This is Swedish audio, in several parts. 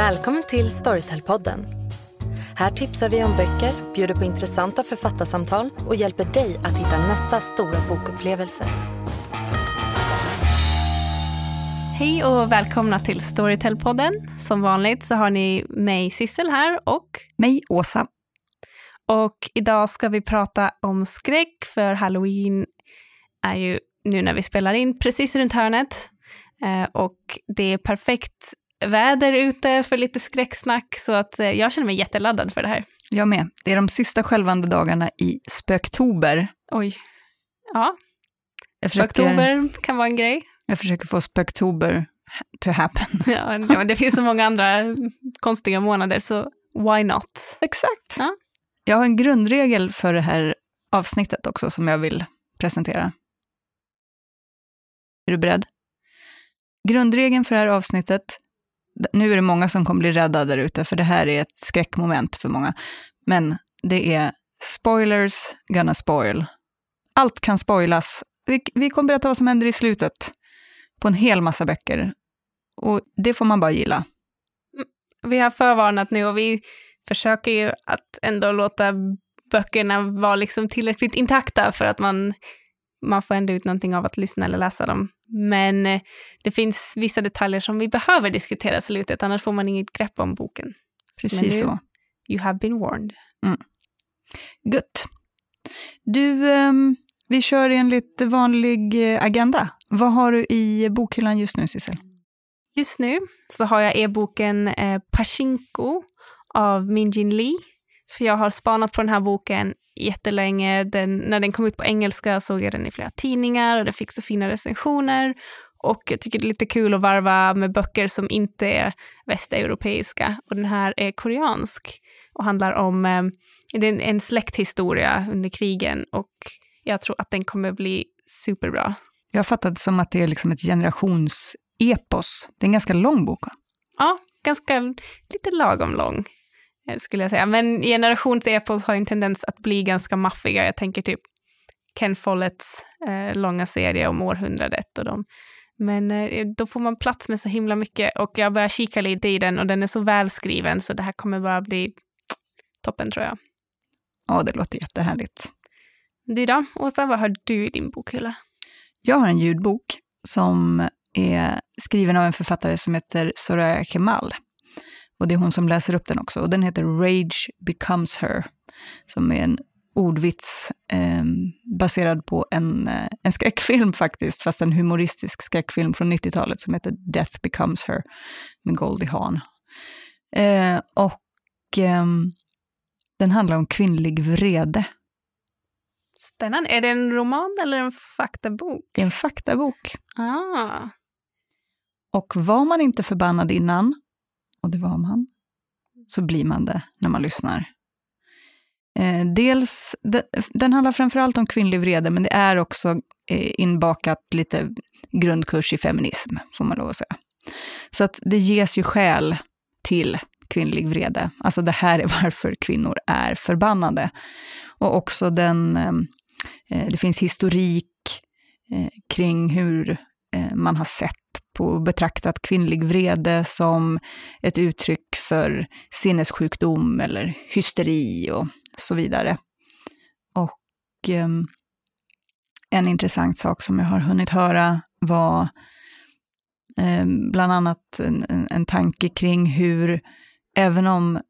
Välkommen till Storytel-podden. Här tipsar vi om böcker, bjuder på intressanta författarsamtal och hjälper dig att hitta nästa stora bokupplevelse. Hej och välkomna till Storytel-podden. Som vanligt så har ni mig Sissel här och mig Åsa. Och idag ska vi prata om skräck för halloween är ju nu när vi spelar in precis runt hörnet. Eh, och det är perfekt väder ute för lite skräcksnack, så att eh, jag känner mig jätteladdad för det här. Jag med. Det är de sista skälvande dagarna i spöktober. Oj. Ja. Jag spöktober försöker, kan vara en grej. Jag försöker få spöktober to happen. Ja, men det finns så många andra konstiga månader, så why not? Exakt. Ja. Jag har en grundregel för det här avsnittet också som jag vill presentera. Är du beredd? Grundregeln för det här avsnittet nu är det många som kommer bli rädda där ute, för det här är ett skräckmoment för många. Men det är spoilers gonna spoil. Allt kan spoilas. Vi, vi kommer berätta vad som händer i slutet på en hel massa böcker. Och det får man bara gilla. Mm, vi har förvarnat nu och vi försöker ju att ändå låta böckerna vara liksom tillräckligt intakta för att man man får ändå ut någonting av att lyssna eller läsa dem. Men eh, det finns vissa detaljer som vi behöver diskutera i slutet, annars får man inget grepp om boken. Precis så. You have been warned. Mm. Gött. Du, um, vi kör enligt vanlig eh, agenda. Vad har du i bokhyllan just nu, Sissel? Just nu så har jag e-boken eh, Pachinko av Minjin Lee. För jag har spanat på den här boken jättelänge. Den, när den kom ut på engelska såg jag den i flera tidningar och det fick så fina recensioner. Och jag tycker det är lite kul att varva med böcker som inte är västeuropeiska. Och den här är koreansk och handlar om eh, det är en släkthistoria under krigen och jag tror att den kommer bli superbra. Jag har fattat det som att det är liksom ett generationsepos. Det är en ganska lång bok. Ja, ganska lite lagom lång. Eh, skulle jag säga. Men generationsepos har en tendens att bli ganska maffiga. Jag tänker typ Ken Folletts eh, långa serie om århundradet och dem. Men eh, då får man plats med så himla mycket och jag börjar kika lite i den och den är så välskriven så det här kommer bara bli toppen tror jag. Ja, det låter jättehärligt. Du då, Åsa, vad har du i din bokhylla? Jag har en ljudbok som är skriven av en författare som heter Soraya Kemal. Och det är hon som läser upp den också. Och den heter Rage becomes her, som är en ordvits eh, baserad på en, eh, en skräckfilm faktiskt, fast en humoristisk skräckfilm från 90-talet som heter Death becomes her, med Goldie Hawn. Eh, och eh, den handlar om kvinnlig vrede. Spännande. Är det en roman eller en faktabok? Det är en faktabok. Ah. Och var man inte förbannad innan och det var man, så blir man det när man lyssnar. Eh, dels, de, den handlar framförallt om kvinnlig vrede, men det är också eh, inbakat lite grundkurs i feminism, får man lov att säga. Så att det ges ju skäl till kvinnlig vrede. Alltså det här är varför kvinnor är förbannade. Och också den, eh, eh, det finns historik eh, kring hur eh, man har sett på betraktat kvinnlig vrede som ett uttryck för sinnessjukdom eller hysteri och så vidare. Och eh, en intressant sak som jag har hunnit höra var eh, bland annat en, en, en tanke kring hur, även om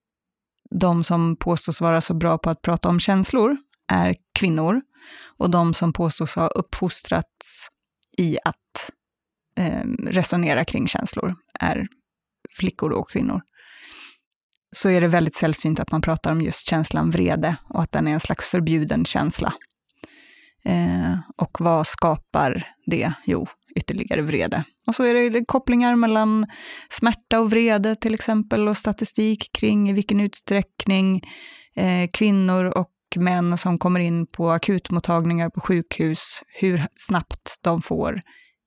de som påstås vara så bra på att prata om känslor är kvinnor, och de som påstås ha uppfostrats i att Ehm, resonera kring känslor är flickor och kvinnor, så är det väldigt sällsynt att man pratar om just känslan vrede och att den är en slags förbjuden känsla. Eh, och vad skapar det? Jo, ytterligare vrede. Och så är det kopplingar mellan smärta och vrede till exempel och statistik kring i vilken utsträckning eh, kvinnor och män som kommer in på akutmottagningar på sjukhus, hur snabbt de får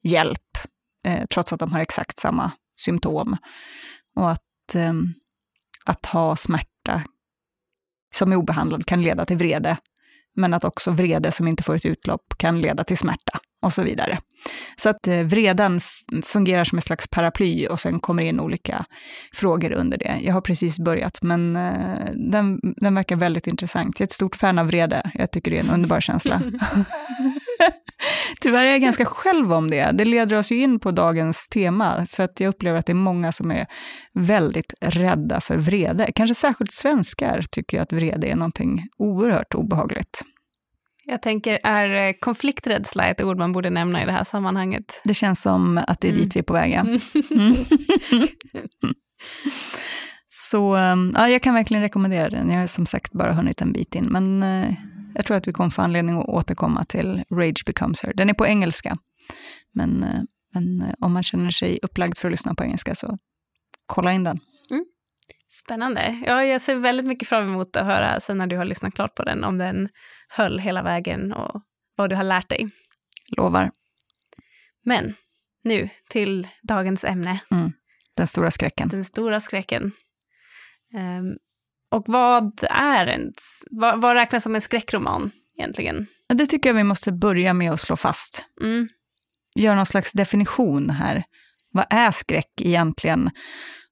hjälp eh, trots att de har exakt samma symptom. Och att, eh, att ha smärta som är obehandlad kan leda till vrede, men att också vrede som inte får ett utlopp kan leda till smärta. och så vidare. Så att eh, vreden fungerar som ett slags paraply och sen kommer in olika frågor under det. Jag har precis börjat, men eh, den, den verkar väldigt intressant. Jag är ett stort fan av vrede. Jag tycker det är en underbar känsla. Tyvärr är jag ganska själv om det. Det leder oss ju in på dagens tema, för att jag upplever att det är många som är väldigt rädda för vrede. Kanske särskilt svenskar tycker att vrede är någonting oerhört obehagligt. Jag tänker, är eh, konflikträdsla ett ord man borde nämna i det här sammanhanget? Det känns som att det är dit mm. vi är på väg, ja. Mm. mm. Så um, ja, jag kan verkligen rekommendera den. Jag har som sagt bara hunnit en bit in, men uh, jag tror att vi kommer få anledning att återkomma till Rage becomes her. Den är på engelska, men, uh, men uh, om man känner sig upplagd för att lyssna på engelska, så kolla in den. Mm. Spännande. Ja, jag ser väldigt mycket fram emot att höra sen när du har lyssnat klart på den, om den höll hela vägen och vad du har lärt dig. Lovar. Men nu till dagens ämne. Mm. Den stora skräcken. Den stora skräcken. Um, och vad är en, vad, vad, räknas som en skräckroman egentligen? Det tycker jag vi måste börja med att slå fast. Mm. Göra någon slags definition här. Vad är skräck egentligen?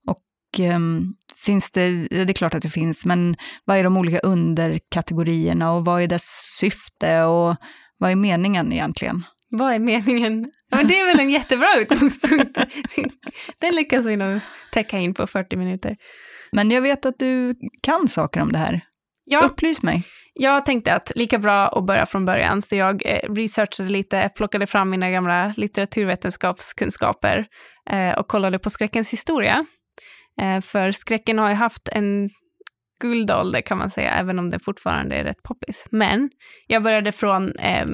Och um, finns det, det är klart att det finns, men vad är de olika underkategorierna och vad är dess syfte och vad är meningen egentligen? Vad är meningen? Men det är väl en jättebra utgångspunkt. Den lyckas vi nog täcka in på 40 minuter. Men jag vet att du kan saker om det här. Ja. Upplys mig. Jag tänkte att lika bra att börja från början, så jag eh, researchade lite, plockade fram mina gamla litteraturvetenskapskunskaper eh, och kollade på skräckens historia. Eh, för skräcken har ju haft en guldålder kan man säga, även om den fortfarande är rätt poppis. Men jag började från eh,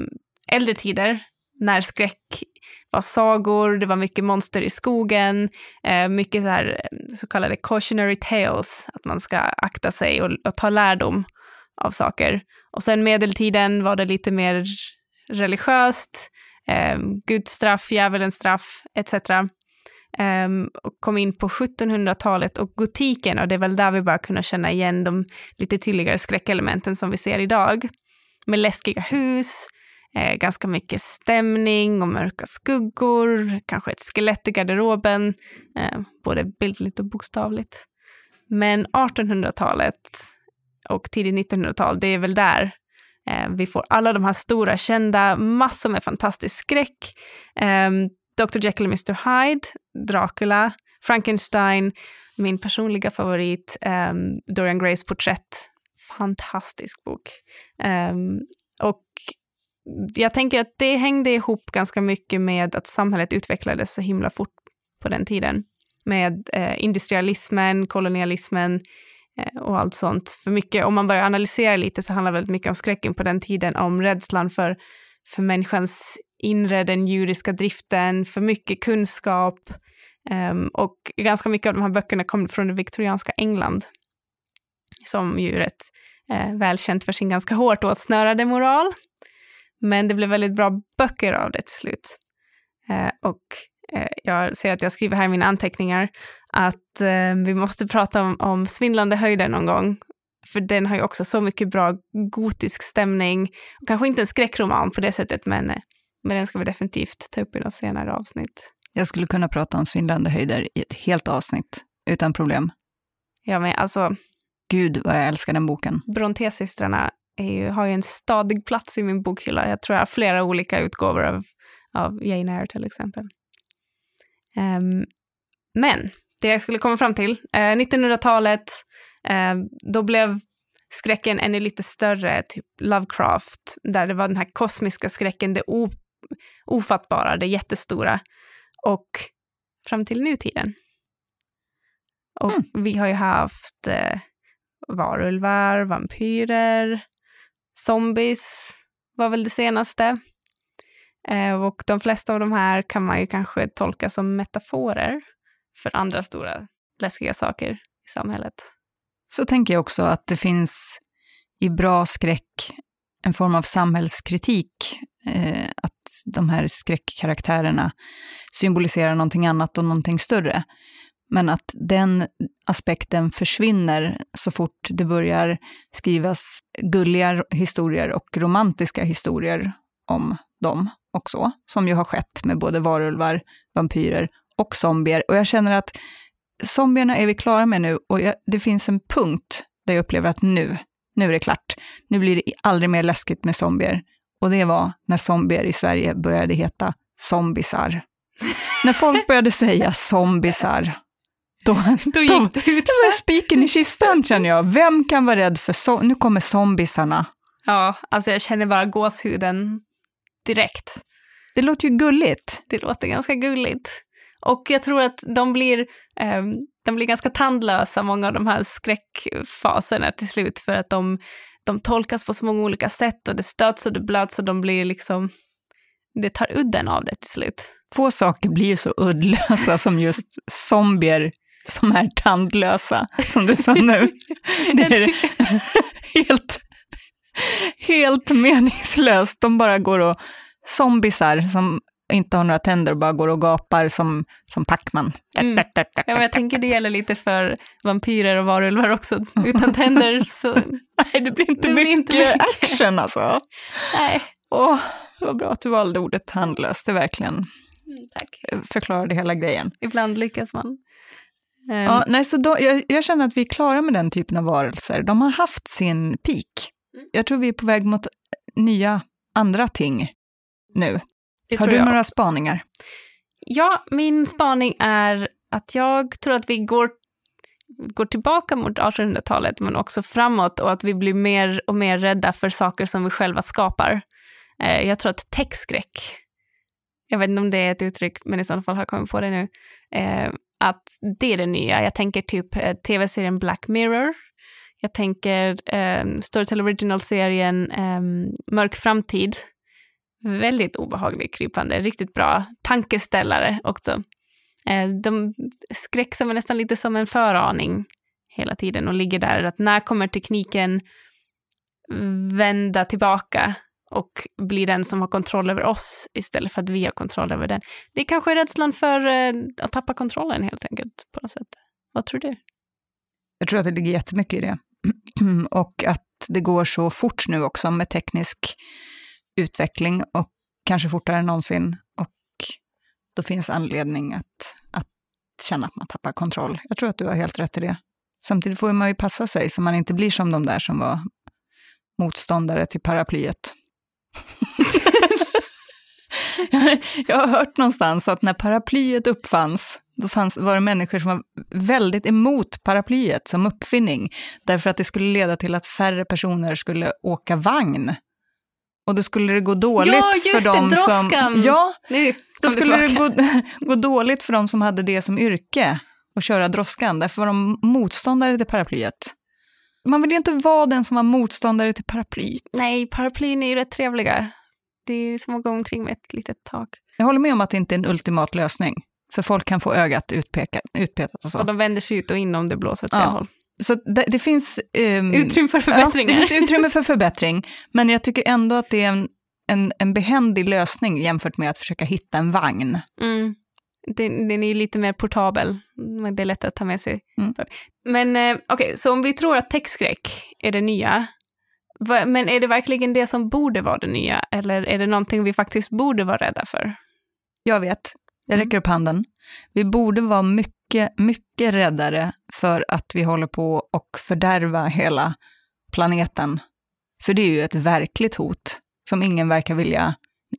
äldre tider, när skräck var sagor, det var mycket monster i skogen, eh, mycket så, här, eh, så kallade cautionary tales, att man ska akta sig och, och ta lärdom av saker. Och sen medeltiden var det lite mer religiöst, eh, Guds straff, djävulens straff etc. Um, ehm, och kom in på 1700-talet och gotiken och det är väl där vi bara kunna känna igen de lite tydligare skräckelementen som vi ser idag. Med läskiga hus, eh, ganska mycket stämning och mörka skuggor, kanske ett skelett i garderoben, eh, både bildligt och bokstavligt. Men 1800-talet och tidigt 1900-tal, det är väl där eh, vi får alla de här stora kända, massor med fantastisk skräck. Ehm, um, Dr. Jekyll och Mr. Hyde, Dracula, Frankenstein, min personliga favorit, um, Dorian Grays porträtt. Fantastisk bok. Um, och jag tänker att det hängde ihop ganska mycket med att samhället utvecklades så himla fort på den tiden. Med eh, industrialismen, kolonialismen eh, och allt sånt. För mycket, om man börjar analysera lite så handlar väldigt mycket om skräcken på den tiden, om rädslan för, för människans inre, den judiska driften, för mycket kunskap. Um, och ganska mycket av de här böckerna kom från det viktorianska England, som ju är rätt eh, välkänt för sin ganska hårt åtsnörade moral. Men det blev väldigt bra böcker av det till slut. Eh, och eh, jag ser att jag skriver här i mina anteckningar att eh, vi måste prata om, om Svindlande höjder någon gång. För den har ju också så mycket bra gotisk stämning. Kanske inte en skräckroman på det sättet, men, eh, men den ska vi definitivt ta upp i något senare avsnitt. Jag skulle kunna prata om Svindlande höjder i ett helt avsnitt, utan problem. Ja, men alltså... Gud, vad jag älskar den boken. Brontesystrarna ju, har ju en stadig plats i min bokhylla. Jag tror jag har flera olika utgåvor av, av Jane Eyre till exempel. Um, men det jag skulle komma fram till, eh, 1900-talet, uh, eh, då blev skräcken ännu lite större, typ Lovecraft, där det var den här kosmiska skräcken, det o, ofattbara, det jättestora. Och fram till nutiden. Och mm. vi har ju haft eh, varulvar, vampyrer, Zombies var väl det senaste. Eh, och de flesta av de här kan man ju kanske tolka som metaforer för andra stora läskiga saker i samhället. Så tänker jag också att det finns i bra skräck en form av samhällskritik. Eh, att de här skräckkaraktärerna symboliserar någonting annat och någonting större. Men att den aspekten försvinner så fort det börjar skrivas gulliga historier och romantiska historier om dem och så, som ju har skett med både varulvar, vampyrer och zombier. Och jag känner att zombierna är vi klara med nu och jag, det finns en punkt där jag upplever att nu, nu är det klart. Nu blir det aldrig mer läskigt med zombier. Och det var när zombier i Sverige började heta zombisar. när folk började säga zombisar, då, Då gick det ut. det var spiken i kistan känner jag. Vem kan vara rädd för så Nu kommer zombisarna. Ja, alltså jag känner bara gåshuden direkt. Det låter ju gulligt. Det låter ganska gulligt. Och jag tror att de blir, eh, de blir ganska tandlösa, många av de här skräckfaserna till slut, för att de, de tolkas på så många olika sätt och det stöts och det blöts och de blir liksom, det tar udden av det till slut. Få saker blir ju så uddlösa som just zombier som är tandlösa, som du sa nu. Det är helt, helt meningslöst. De bara går och... Zombisar som inte har några tänder och bara går och gapar som, som Pacman. Mm. Ja, men jag tänker det gäller lite för vampyrer och varulvar också. Utan tänder så... Nej, det blir inte, Det blir mycket, inte mycket. action alltså. Nej. Åh, vad bra att du valde ordet tandlös. Det verkligen Mm, tack. förklarade hela grejen. Ibland lyckas man. Ehm, Ja, nej, så då, jag, jag känner att vi är klara med den typen av varelser. De har haft sin peak. Mm. Jag tror vi är på väg mot nya, andra ting nu. det har du några spaningar? Ja, min spaning är att jag tror att vi går, går tillbaka mot 1800-talet men också framåt och att vi blir mer och mer rädda för saker som vi själva skapar. Eh, jag tror att täckskräck, jag vet inte om det är ett uttryck, men i så fall har jag kommit på det nu, eh, att det är det nya. Jag tänker typ eh, tv-serien Black Mirror. Jag tänker eh, Storytel Original-serien eh, Mörk framtid. Väldigt obehaglig, krypande, riktigt bra tankeställare också. Eh, de skräck som är nästan lite som en föraning hela tiden och ligger där. Att när kommer tekniken vända tillbaka och blir den som har kontroll över oss istället för att vi har kontroll över den. Det är kanske är rädslan för eh, att tappa kontrollen helt enkelt på något sätt. Vad tror du? Jag tror att det ligger jättemycket i det. och att det går så fort nu också med teknisk utveckling och kanske fortare än någonsin. Och då finns anledning att, att känna att man tappar kontroll. Jag tror att du har helt rätt i det. Samtidigt får man ju passa sig så man inte blir som de där som var motståndare till paraplyet. Jag har hört någonstans att när paraplyet uppfanns, då fanns, var det människor som var väldigt emot paraplyet som uppfinning, därför att det skulle leda till att färre personer skulle åka vagn. Och då skulle det gå dåligt Ja, just för det, dem som... droskan. Ja, Nu då skulle det gå, gå dåligt för dem som hade det som yrke, att köra droskan. Därför var de motståndare till paraplyet. Man vill ju inte vara den som var motståndare till paraplyet. Nej, paraplyn är ju rätt trevliga. Det är som att gå omkring med ett litet tak. Jag håller med om att det inte är en ultimat lösning, för folk kan få ögat utpekat, utpetat och så. Och de vänder sig ut och in om det blåser åt fel Ja. håll. Så det, det finns... ehm, Utrymme för förbättringar. Ja, det finns utrymme för förbättring, men jag tycker ändå att det är en, en, en behändig lösning jämfört med att försöka hitta en vagn. Mm. Den, den är lite mer portabel, men det är lätt att ta med sig. Mm. Men eh, okej, så om vi tror att täckskräck är det nya, men är det verkligen det som borde vara det nya? Eller är det någonting vi faktiskt borde vara rädda för? Jag vet, jag Mm. räcker upp handen. Vi borde vara mycket, mycket räddare för att vi håller på och fördärva hela planeten. För det är ju ett verkligt hot som ingen verkar vilja,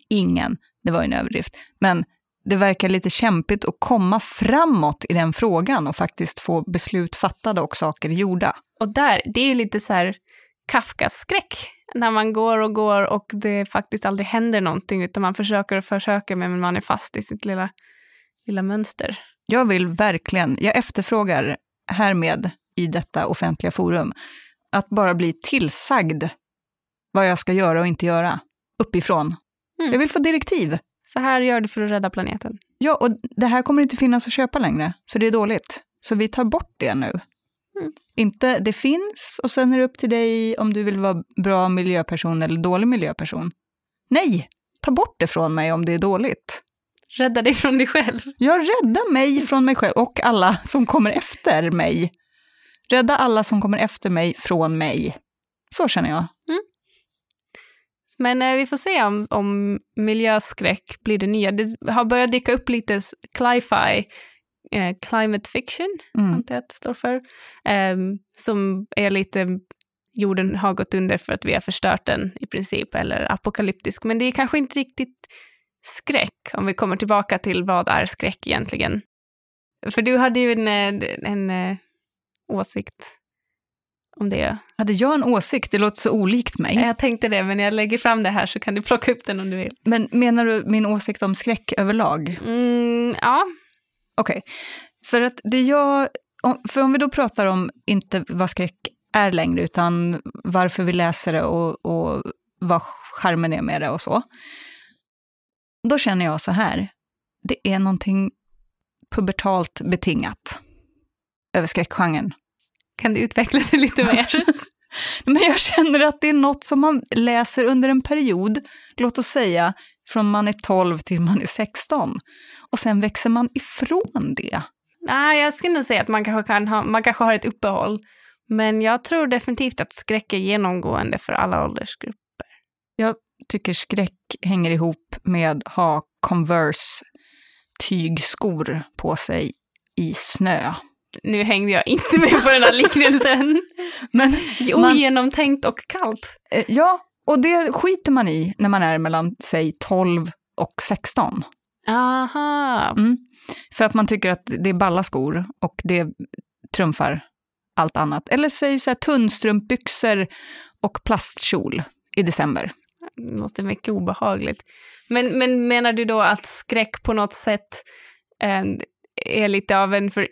ingen, det var ju en överdrift, men det verkar lite kämpigt att komma framåt i den frågan och faktiskt få beslut fattade och saker gjorda. Och där, det är ju lite så här Kafkas-skräck. När man går och går och det faktiskt aldrig händer någonting, utan man försöker och försöker, men man är fast i sitt lilla, lilla mönster. Jag vill verkligen, jag efterfrågar härmed i detta offentliga forum, att bara bli tillsagd vad jag ska göra och inte göra, uppifrån. Mm. Jag vill få direktiv. Så här gör du för att rädda planeten. Ja, och det här kommer inte finnas att köpa längre, för det är dåligt. Så vi tar bort det nu. Mm. Inte det finns och sen är det upp till dig om du vill vara bra miljöperson eller dålig miljöperson. Nej, ta bort det från mig om det är dåligt. Rädda dig från dig själv. Jag räddar mig från mig själv och alla som kommer efter mig. Rädda alla som kommer efter mig från mig. Så känner jag. Men eh, vi får se om, om miljöskräck blir det nya. Det har börjat dyka upp lite cli-fi, eh, climate fiction, Mm. antar jag att det står för, ehm, som är lite jorden har gått under för att vi har förstört den i princip, eller apokalyptisk. Men det är kanske inte riktigt skräck, om vi kommer tillbaka till vad är skräck egentligen. För du hade ju en, eh, en, eh, åsikt om det. Hade jag en åsikt? Det låter så olikt mig. Jag tänkte det, men jag lägger fram det här så kan du plocka upp den om du vill. Men menar du min åsikt om skräck överlag? Mm, ja, Okej, för att det jag... För om vi då pratar om inte vad skräck är längre, utan varför vi läser det och, och vad charmen är med det och så. Då känner jag så här, det är någonting pubertalt betingat över skräckgenren. Kan du utveckla det lite mer? Men jag känner att det är något som man läser under en period, låt oss säga från man är 12 till man är 16. Och sen växer man ifrån det. Nej, jag skulle nog säga att man kanske, kan ha, man kanske har ett uppehåll. Men jag tror definitivt att skräck är genomgående för alla åldersgrupper. tycker skräck hänger ihop med ha Converse tygskor på sig i snö. Nu hängde jag inte med på den här liknelsen. Men Man- Ogenomtänkt och kallt. eh, ja, och det skiter man i när man är mellan, säg 12 och 16. Aha. Mm. För att man tycker att det är balla skor och det trumfar allt annat. Eller säg så här tunnstrumpbyxor och plastkjol i december. Det låter mycket obehagligt. Men, men menar du då att skräck på något sätt eh, är lite av en för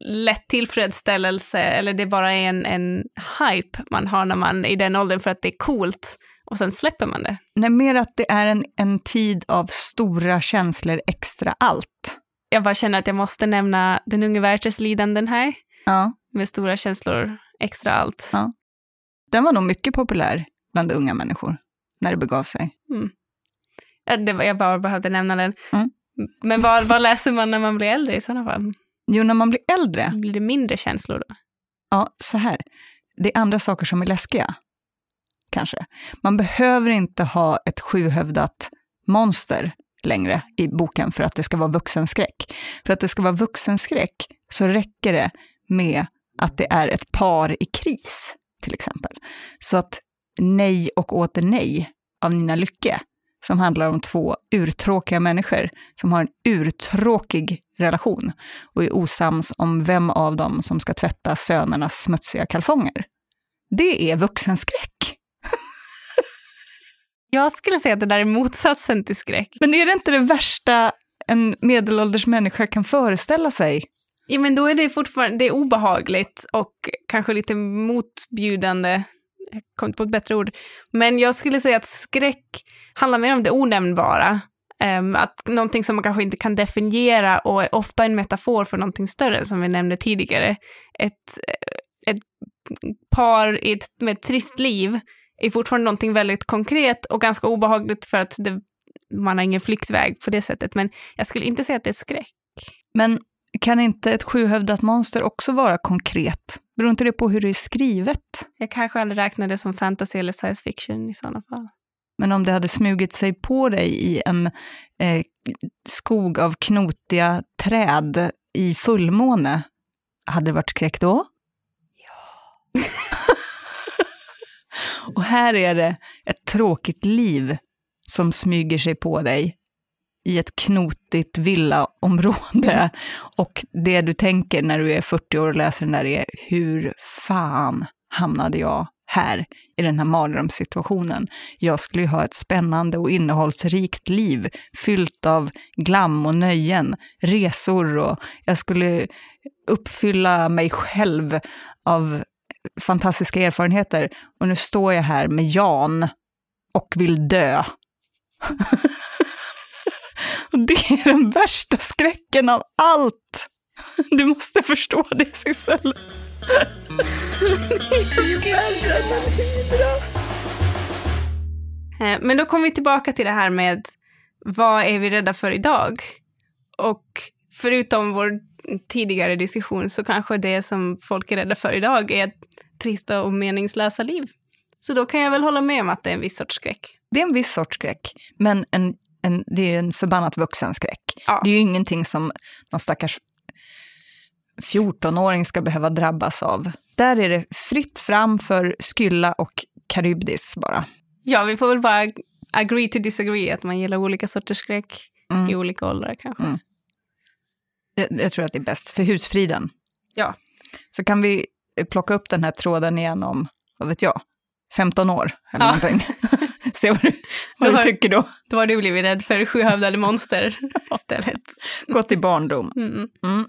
lätt tillfredsställelse eller det bara är en, en hype man har när man är i den åldern för att det är coolt och sen släpper man det? Nej, mer att det är en, en tid av stora känslor extra allt. Jag bara känner att jag måste nämna den unge Werthers lidanden här Ja, med stora känslor extra allt. Ja. den var nog mycket populär bland unga människor när det begav sig. Ja, det var, jag bara behövde nämna den. Mm. Men vad, vad läser man när man blir äldre i sådana fall? Jo, när man blir äldre, Blir det mindre känslor då? ja, så här, det är andra saker som är läskiga. Kanske. Man behöver inte ha ett sjuhövdat monster längre i boken för att det ska vara vuxenskräck. För att det ska vara vuxenskräck så räcker det med att det är ett par i kris, till exempel. Så att Nej och åter nej av Nina Lycke, som handlar om två urtråkiga människor som har en urtråkig relation och är osams om vem av dem som ska tvätta sönernas smutsiga kalsonger. Det är vuxenskräck. Jag skulle säga att det där är motsatsen till skräck. Men är det inte det värsta en medelålders människa kan föreställa sig? Ja, men då är det fortfarande det är obehagligt och kanske lite motbjudande. Jag kom inte på ett bättre ord. Men jag skulle säga att skräck handlar mer om det onämnbara. Um, att någonting som man kanske inte kan definiera och är ofta en metafor för någonting större, som vi nämnde tidigare. Ett, eh, ett par i ett, med ett trist liv är fortfarande någonting väldigt konkret och ganska obehagligt för att det, man har ingen flyktväg på det sättet. Men jag skulle inte säga att det är skräck. Men kan inte ett sjuhövdat monster också vara konkret? Beror inte det på hur det är skrivet? Jag kanske aldrig räknade det som fantasy eller science fiction i sådana fall. Men om det hade smugit sig på dig i en eh, skog av knotiga träd i fullmåne, hade det varit skräck då? Ja. Och här är det ett tråkigt liv som smyger sig på dig i ett knotigt villaområde. Och det du tänker när du är 40 år och läser den där är, hur fan hamnade jag här i den här mardrömssituationen? Jag skulle ju ha ett spännande och innehållsrikt liv fyllt av glam och nöjen, resor och jag skulle uppfylla mig själv av fantastiska erfarenheter. Och nu står jag här med Jan och vill dö. och det är den värsta skräcken av allt. Du måste förstå det, Sissel. Eh, Men då kommer vi tillbaka till det här med vad är vi rädda för idag? Och förutom vår tidigare diskussion så kanske det som folk är rädda för idag är trista och meningslösa liv Så då kan jag väl hålla med om att det är en viss sorts skräck. Det är en viss sorts skräck, men en, en, det är en förbannat vuxen skräck. Ja. Det är ju ingenting som någon stackars 14-åring ska behöva drabbas av. Där är det fritt fram för Skylla och Karybdis bara. Ja, vi får väl bara agree to disagree, att man gillar olika sorters skräck Mm. i olika åldrar kanske. Mm. Jag, jag tror att det är bäst för husfriden. Ja. Så kan vi plocka upp den här tråden igen om, vad vet jag, 15 år eller Ja. någonting. Se vad du, vad du har- tycker då. Då har du blivit rädd för sjuhövdade monster istället. Gå till barndom. Mm. Mm.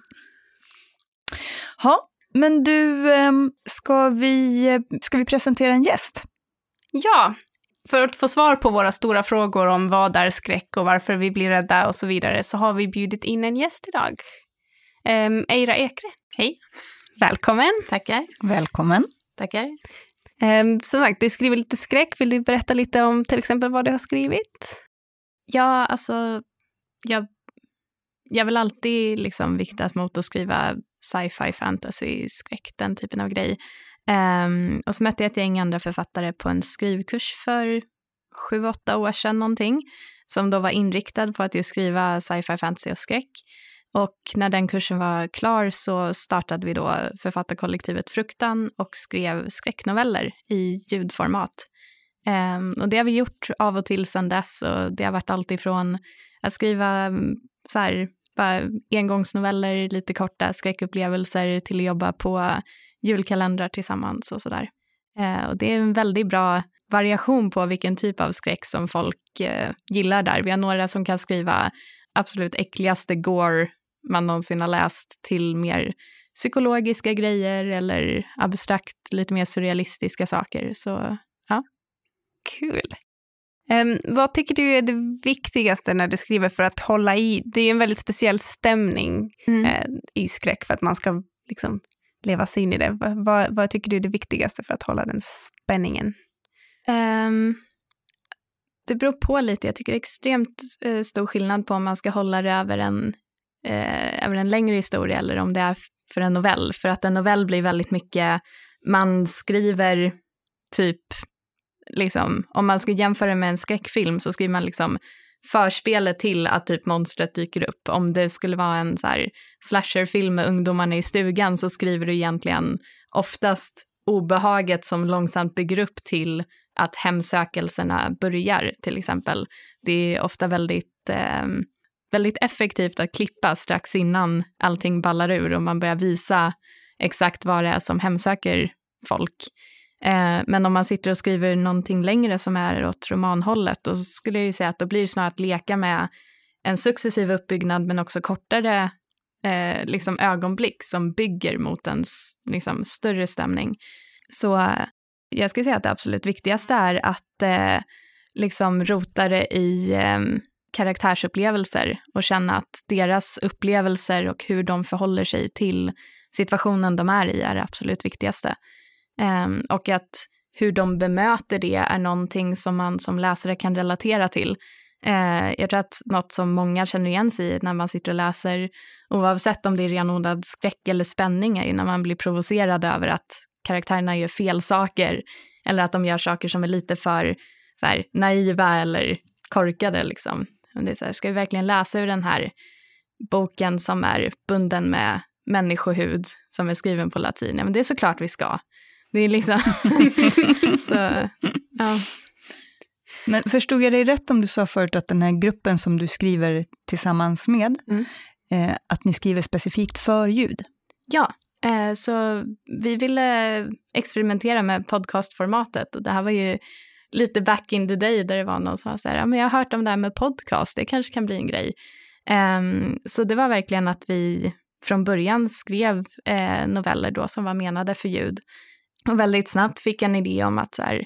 Ja, men du, ehm, ska vi, ska vi presentera en gäst? Ja, för att få svar på våra stora frågor om vad är skräck och varför vi blir rädda och så vidare så har vi bjudit in en gäst idag. Um, Eira Ekre. Hej. Välkommen. Tackar. Välkommen. Tackar. Um, som sagt, du skriver lite skräck. Vill du berätta lite om till exempel vad du har skrivit? Ja, alltså, jag, jag vill alltid liksom viktat mot att skriva sci-fi, fantasy, skräck, den typen av grej. Um, och så mötte jag ett gäng andra författare på en skrivkurs för sju, åtta år sedan någonting, som då var inriktad på att just skriva sci-fi, fantasy och skräck. Och när den kursen var klar så startade vi då författarkollektivet Fruktan och skrev skräcknoveller i ljudformat. Ehm, och det har vi gjort av och till sedan dess och det har varit allt ifrån att skriva mm, så här, bara engångsnoveller, lite korta skräckupplevelser till att jobba på julkalendrar tillsammans och sådär. Eh, och det är en väldigt bra variation på vilken typ av skräck som folk eh, gillar där. Vi har några som kan skriva absolut äckligaste gore man någonsin har läst till mer psykologiska grejer eller abstrakt, lite mer surrealistiska saker. Så Kul. Um, vad tycker du är det viktigaste när du skriver för att hålla i? Det är en väldigt speciell stämning eh, i skräck för att man ska liksom leva sig in i det. Va- Vad, vad tycker du är det viktigaste för att hålla den spänningen? Ehm, det beror på lite. Jag tycker det är extremt eh, stor skillnad på om man ska hålla det över en, eh, över en längre historia eller om det är för en novell. För att en novell blir väldigt mycket, man skriver typ, liksom, om man ska jämföra med en skräckfilm så skriver man liksom förspelet till att typ monstret dyker upp. Om det skulle vara en så här slasherfilm med ungdomarna i stugan så skriver du egentligen oftast obehaget som långsamt bygger upp till att hemsökelserna börjar till exempel. Det är ofta väldigt, eh, väldigt effektivt att klippa strax innan allting ballar ur och man börjar visa exakt vad det är som hemsöker folk. Eh, men om man sitter och skriver någonting längre som är åt romanhållet, då skulle jag ju säga att då blir det snarare att leka med en successiv uppbyggnad men också kortare eh, liksom ögonblick som bygger mot en liksom, större stämning. Så eh, jag skulle säga att det absolut viktigaste är att eh, liksom rota det i eh, karaktärsupplevelser och känna att deras upplevelser och hur de förhåller sig till situationen de är i är det absolut viktigaste. Um, och att hur de bemöter det är någonting som man som läsare kan relatera till. Uh, jag tror att något som många känner igen sig i när man sitter och läser, oavsett om det är renodlad skräck eller spänning, är ju när man blir provocerad över att karaktärerna gör fel saker eller att de gör saker som är lite för så här, naiva eller korkade. Liksom. Men Det är så här, ska vi verkligen läsa ur den här boken som är bunden med människohud som är skriven på latin? Ja, men det är såklart vi ska. Det är liksom... så, ja. Men förstod jag dig rätt om du sa förut att den här gruppen som du skriver tillsammans med, Mm. eh, att ni skriver specifikt för ljud? Ja, eh, så vi ville experimentera med podcastformatet och det här var ju lite back in the day där det var någon som sa så här, ja, men jag har hört om det här med podcast, det kanske kan bli en grej. Um, så det var verkligen att vi från början skrev eh, noveller då som var menade för ljud och väldigt snabbt fick en idé om att så här,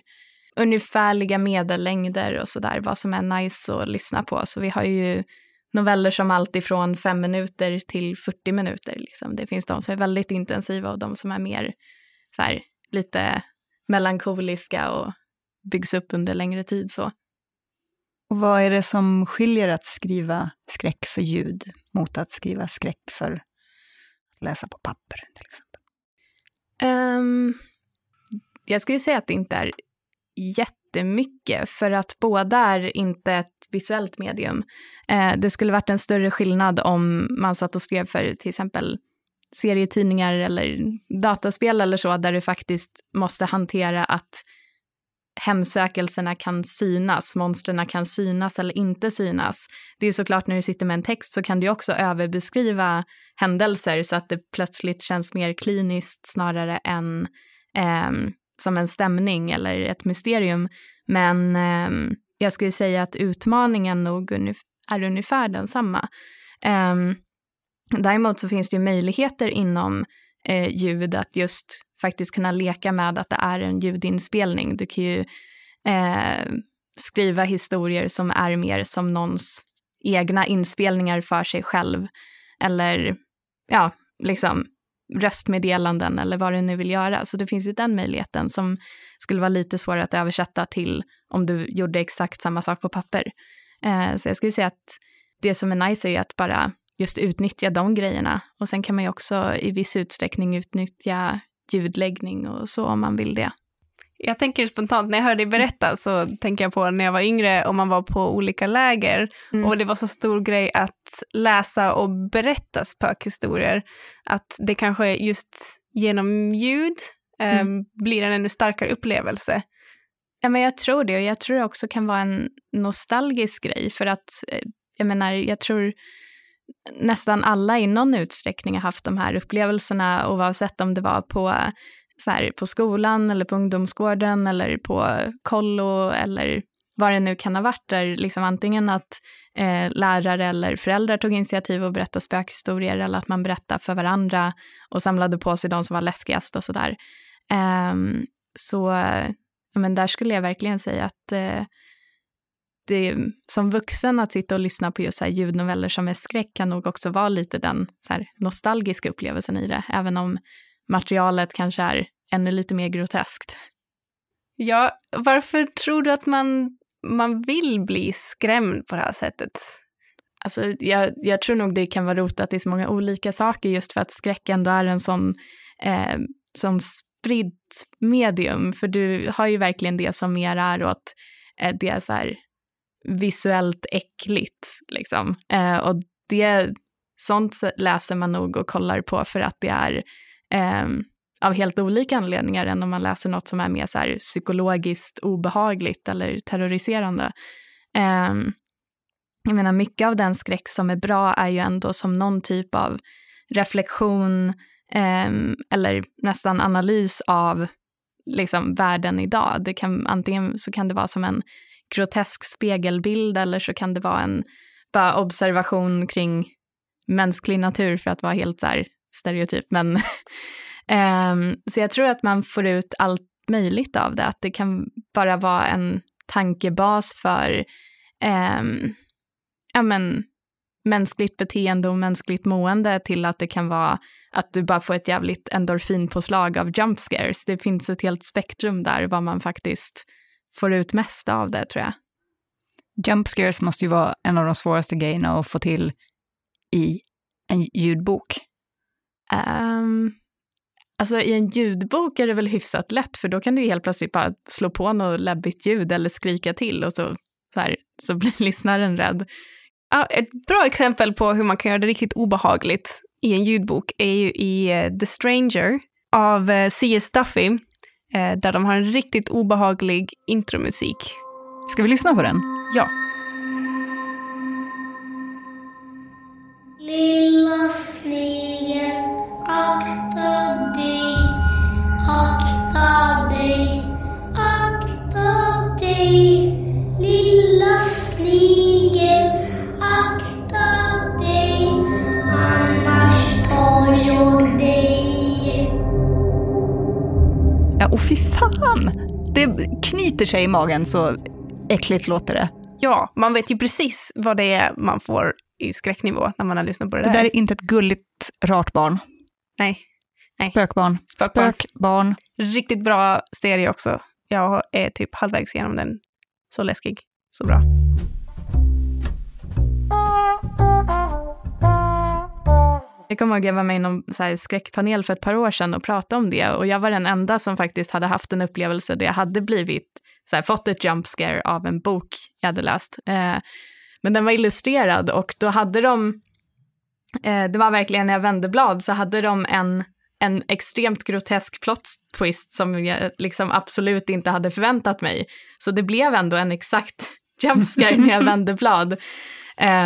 ungefärliga medellängder och så där, vad som är nice att lyssna på. Så vi har ju noveller som allt ifrån fem minuter till 40 minuter. Liksom. Det finns de som är väldigt intensiva och de som är mer så här, lite melankoliska och byggs upp under längre tid. Så. Och vad är det som skiljer att skriva skräck för ljud mot att skriva skräck för att läsa på papper till exempel? Ehm, jag skulle säga att det inte är jättemycket för att båda är inte ett visuellt medium. Eh, det skulle varit en större skillnad om man satt och skrev för till exempel serietidningar eller dataspel eller så, där du faktiskt måste hantera att hemsökelserna kan synas, monstren kan synas eller inte synas. Det är såklart när du sitter med en text så kan du också överbeskriva händelser så att det plötsligt känns mer kliniskt snarare än eh, som en stämning eller ett mysterium. Men eh, jag skulle säga att utmaningen nog är ungefär densamma. Eh, däremot så finns det möjligheter inom eh, ljud att just faktiskt kunna leka med att det är en ljudinspelning. Du kan ju eh, skriva historier som är mer som någons egna inspelningar för sig själv. Eller ja, liksom röstmeddelanden eller vad du nu vill göra. Så det finns ju den möjligheten som skulle vara lite svårare att översätta till om du gjorde exakt samma sak på papper. Eh, så jag skulle säga att det som är nice är ju att bara just utnyttja de grejerna. Och sen kan man ju också i viss utsträckning utnyttja ljudläggning och så om man vill det. Jag tänker spontant, när jag hör dig berätta så tänker jag på när jag var yngre och man var på olika läger mm. och det var så stor grej att läsa och berätta spökhistorier. Att det kanske just genom ljud eh, mm. blir en ännu starkare upplevelse. Ja, men jag tror det och jag tror det också kan vara en nostalgisk grej för att eh, jag menar, jag tror nästan alla i någon utsträckning har haft de här upplevelserna oavsett om det var på, eh, så här, på skolan eller på ungdomsgården eller på kollo eller vad det nu kan ha varit, där liksom antingen att eh, lärare eller föräldrar tog initiativ och berättade spökhistorier eller att man berättade för varandra och samlade på sig de som var läskigast och sådär. Ehm, eh, så men där skulle jag verkligen säga att eh, det, som vuxen att sitta och lyssna på just så ljudnoveller som är skräck kan nog också vara lite den så nostalgiska upplevelsen i det, även om materialet kanske är ännu lite mer groteskt. Ja, varför tror du att man, man vill bli skrämd på det här sättet? Alltså, jag, jag tror nog det kan vara rotat i så många olika saker just för att skräck ändå är en sån, eh, sån spridd medium. För du har ju verkligen det som mer är åt eh, det så här visuellt äckligt. Liksom. Eh, och det, sånt läser man nog och kollar på för att det är eh, av helt olika anledningar än om man läser något som är mer så här, psykologiskt obehagligt eller terroriserande. Eh, jag menar, mycket av den skräck som är bra är ju ändå som någon typ av reflektion eh, eller nästan analys av liksom, världen idag. Det kan, antingen så kan det vara som en grotesk spegelbild eller så kan det vara en bara observation kring mänsklig natur för att vara helt så här stereotyp. Men, um, så jag tror att man får ut allt möjligt av det, att det kan bara vara en tankebas för um, ja, men, mänskligt beteende och mänskligt mående till att det kan vara att du bara får ett jävligt endorfinpåslag av jump scares. Det finns ett helt spektrum där vad man faktiskt får ut mest av det tror jag. Jump scares måste ju vara en av de svåraste grejerna att få till i en ljudbok. Um, alltså i en ljudbok är det väl hyfsat lätt, för då kan du helt plötsligt bara slå på något läbbigt ljud eller skrika till och så, så, här, så blir lyssnaren rädd. Ja, ett bra exempel på hur man kan göra det riktigt obehagligt i en ljudbok är ju i uh, The Stranger av uh, C.S. Duffy eh, där de har en riktigt obehaglig intromusik. Ska vi lyssna på den? Ja. Lilla snigel, akta dig, akta dig, akta dig. Ja, och fy fan! Det knyter sig i magen så äckligt låter det. Ja, man vet ju precis vad det är man får i skräcknivå när man har lyssnat på det, det där. Det där är inte ett gulligt, rart barn. Nej. Nej. Spökbarn. Spökbarn. Spökbarn. Riktigt bra serie också. Jag är typ halvvägs igenom den. Så läskig. Så bra. Jag kommer ihåg jag var med i någon så skräckpanel för ett par år sedan och pratade om det och jag var den enda som faktiskt hade haft en upplevelse där jag hade blivit, så här, fått ett jump scare av en bok jag hade läst. Eh, men den var illustrerad och då hade de, eh, det var verkligen när jag vände blad så hade de en, en extremt grotesk plot twist som jag liksom absolut inte hade förväntat mig. Så det blev ändå en exakt jump scare när jag vände blad.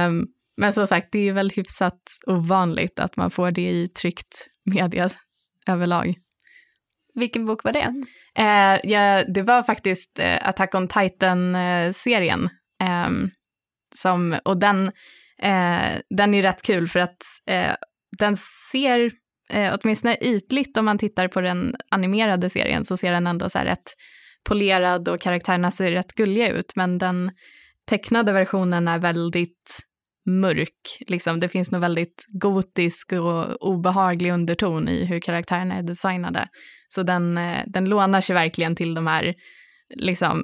Um, men som sagt, det är väl hyfsat ovanligt att man får det i tryckt media överlag. Vilken bok var det? Eh, ja, det var faktiskt eh, Attack on Titan-serien. Eh, som, och den, eh, den är rätt kul för att eh, den ser, eh, åtminstone ytligt om man tittar på den animerade serien, så ser den ändå så här rätt polerad och karaktärerna ser rätt gulliga ut. Men den tecknade versionen är väldigt mörk. Liksom. Det finns nog väldigt gotisk och obehaglig underton i hur karaktärerna är designade. Så den, eh, den lånar sig verkligen till de här liksom,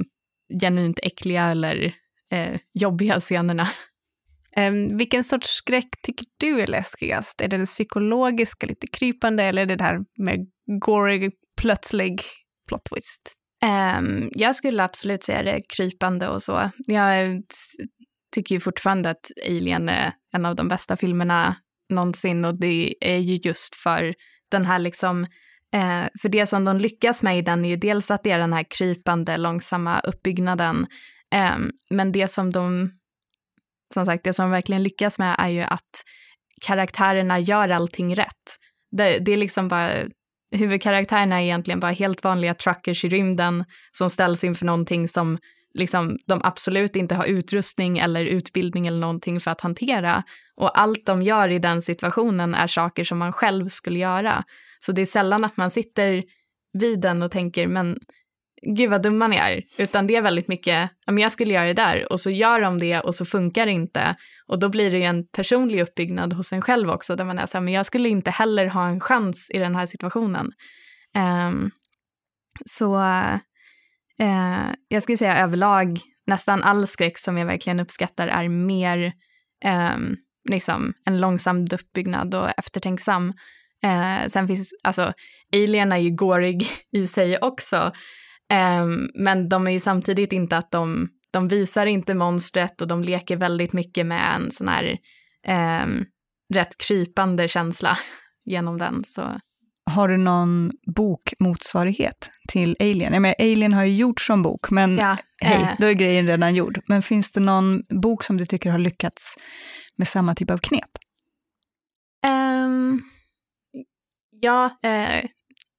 genuint äckliga eller eh, jobbiga scenerna. Um, vilken sorts skräck tycker du är läskigast? Är det det psykologiska, lite krypande, eller är det det här med gory, plötslig plot twist? Um, jag skulle absolut säga det krypande och så. Jag tycker ju fortfarande att Alien är en av de bästa filmerna någonsin och det är ju just för den här liksom, eh, för det som de lyckas med i den är ju dels att det är den här krypande, långsamma uppbyggnaden, eh, men det som de, som sagt, det som de verkligen lyckas med är ju att karaktärerna gör allting rätt. Det, det är liksom bara, huvudkaraktärerna är egentligen bara helt vanliga truckers i rymden som ställs inför någonting som liksom, de absolut inte har utrustning eller utbildning eller någonting för att hantera. Och allt de gör i den situationen är saker som man själv skulle göra. Så det är sällan att man sitter vid den och tänker, men gud vad dumma ni är, utan det är väldigt mycket, ja, jag skulle göra det där och så gör de det och så funkar det inte. Och då blir det ju en personlig uppbyggnad hos en själv också, där man är så här, men jag skulle inte heller ha en chans i den här situationen. Um, så Eh, jag skulle säga överlag, nästan all skräck som jag verkligen uppskattar är mer eh, liksom en långsam uppbyggnad och eftertänksam. Eh, sen finns, alltså, Alien är ju gårig i sig också, eh, men de är ju samtidigt inte att de, de visar inte monstret och de leker väldigt mycket med en sån här eh, rätt krypande känsla genom den. Så har du någon bokmotsvarighet till Alien? Jag menar, Alien har ju gjorts som bok, men ja, hej, äh... då är grejen redan gjord. Men finns det någon bok som du tycker har lyckats med samma typ av knep? Um, ja, uh,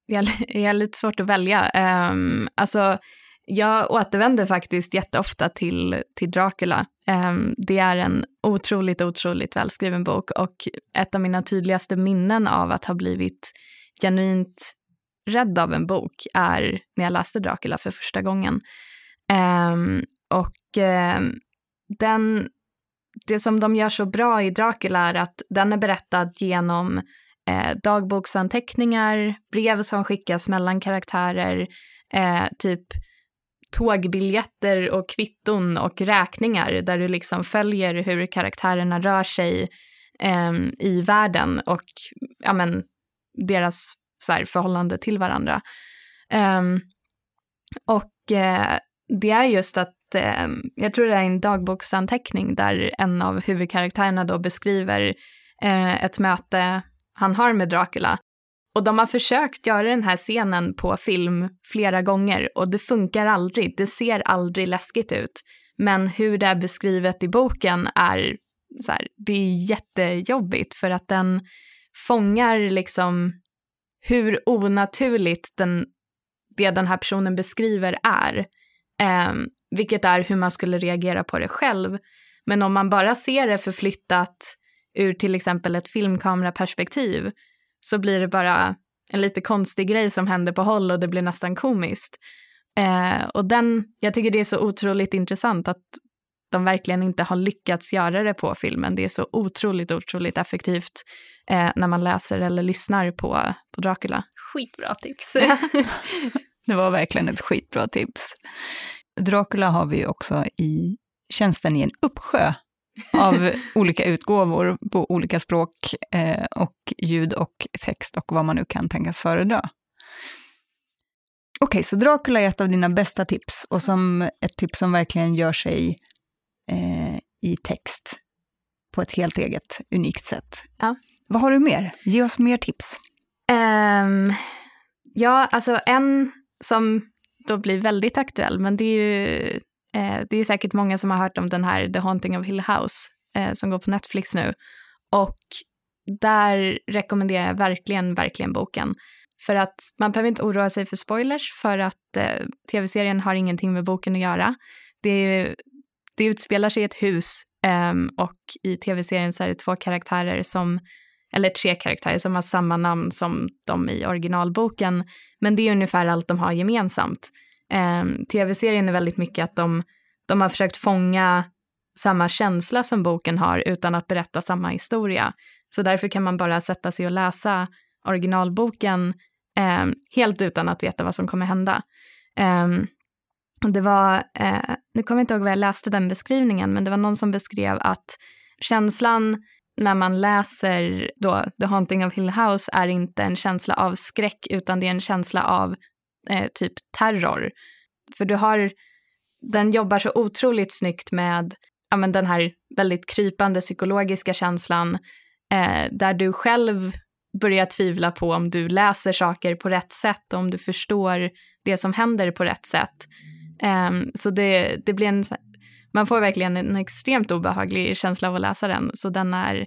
jag, är lite svårt att välja. Um, alltså, jag återvänder faktiskt jätteofta till, till Dracula. Um, det är en otroligt, otroligt välskriven bok och ett av mina tydligaste minnen av att ha blivit genuint rädd av en bok är när jag läste Dracula för första gången. Um, och um, den, det som de gör så bra i Dracula är att den är berättad genom eh, dagboksanteckningar, brev som skickas mellan karaktärer, eh, typ tågbiljetter och kvitton och räkningar där du liksom följer hur karaktärerna rör sig eh, i världen och ja, men, deras så här, förhållande till varandra. Um, och uh, det är just att, uh, jag tror det är en dagboksanteckning där en av huvudkaraktärerna då beskriver uh, ett möte han har med Dracula. Och de har försökt göra den här scenen på film flera gånger och det funkar aldrig. Det ser aldrig läskigt ut. Men hur det är beskrivet i boken är så här, det är jättejobbigt för att den fångar liksom hur onaturligt den, det den här personen beskriver är. Eh, vilket är hur man skulle reagera på det själv. Men om man bara ser det förflyttat ur till exempel ett filmkameraperspektiv så blir det bara en lite konstig grej som händer på håll och det blir nästan komiskt. Eh, och den, jag tycker det är så otroligt intressant att de verkligen inte har lyckats göra det på filmen. Det är så otroligt, otroligt effektivt eh, när man läser eller lyssnar på, på Dracula. Skitbra tips. det var verkligen ett skitbra tips. Dracula har vi också i tjänsten i en uppsjö av olika utgåvor på olika språk eh, och ljud och text och vad man nu kan tänkas föredra. Okej, så Dracula är ett av dina bästa tips och som ett tips som verkligen gör sig eh, i text på ett helt eget, unikt sätt. Ja. Vad har du mer? Ge oss mer tips. Um, ja, alltså en som då blir väldigt aktuell, men det är ju eh, det är säkert många som har hört om den här The Haunting of Hill House eh, som går på Netflix nu. Och där rekommenderar jag verkligen, verkligen boken. För att man behöver inte oroa sig för spoilers för att eh, tv-serien har ingenting med boken att göra. Det, det utspelar sig i ett hus ehm, och i tv-serien så är det två karaktärer som, eller tre karaktärer som har samma namn som de i originalboken. Men det är ungefär allt de har gemensamt. Eh, tv-serien är väldigt mycket att de, de har försökt fånga samma känsla som boken har utan att berätta samma historia. Så därför kan man bara sätta sig och läsa originalboken eh, helt utan att veta vad som kommer hända. Eh, det var, eh, nu kommer jag inte ihåg vad jag läste den beskrivningen, men det var någon som beskrev att känslan när man läser då The Haunting of Hill House är inte en känsla av skräck, utan det är en känsla av eh, typ terror. För du har, den jobbar så otroligt snyggt med ja, men den här väldigt krypande psykologiska känslan eh, där du själv börjar tvivla på om du läser saker på rätt sätt, om du förstår det som händer på rätt sätt. Eh, så det, det blir en, man får verkligen en extremt obehaglig känsla av att läsa den, så den är,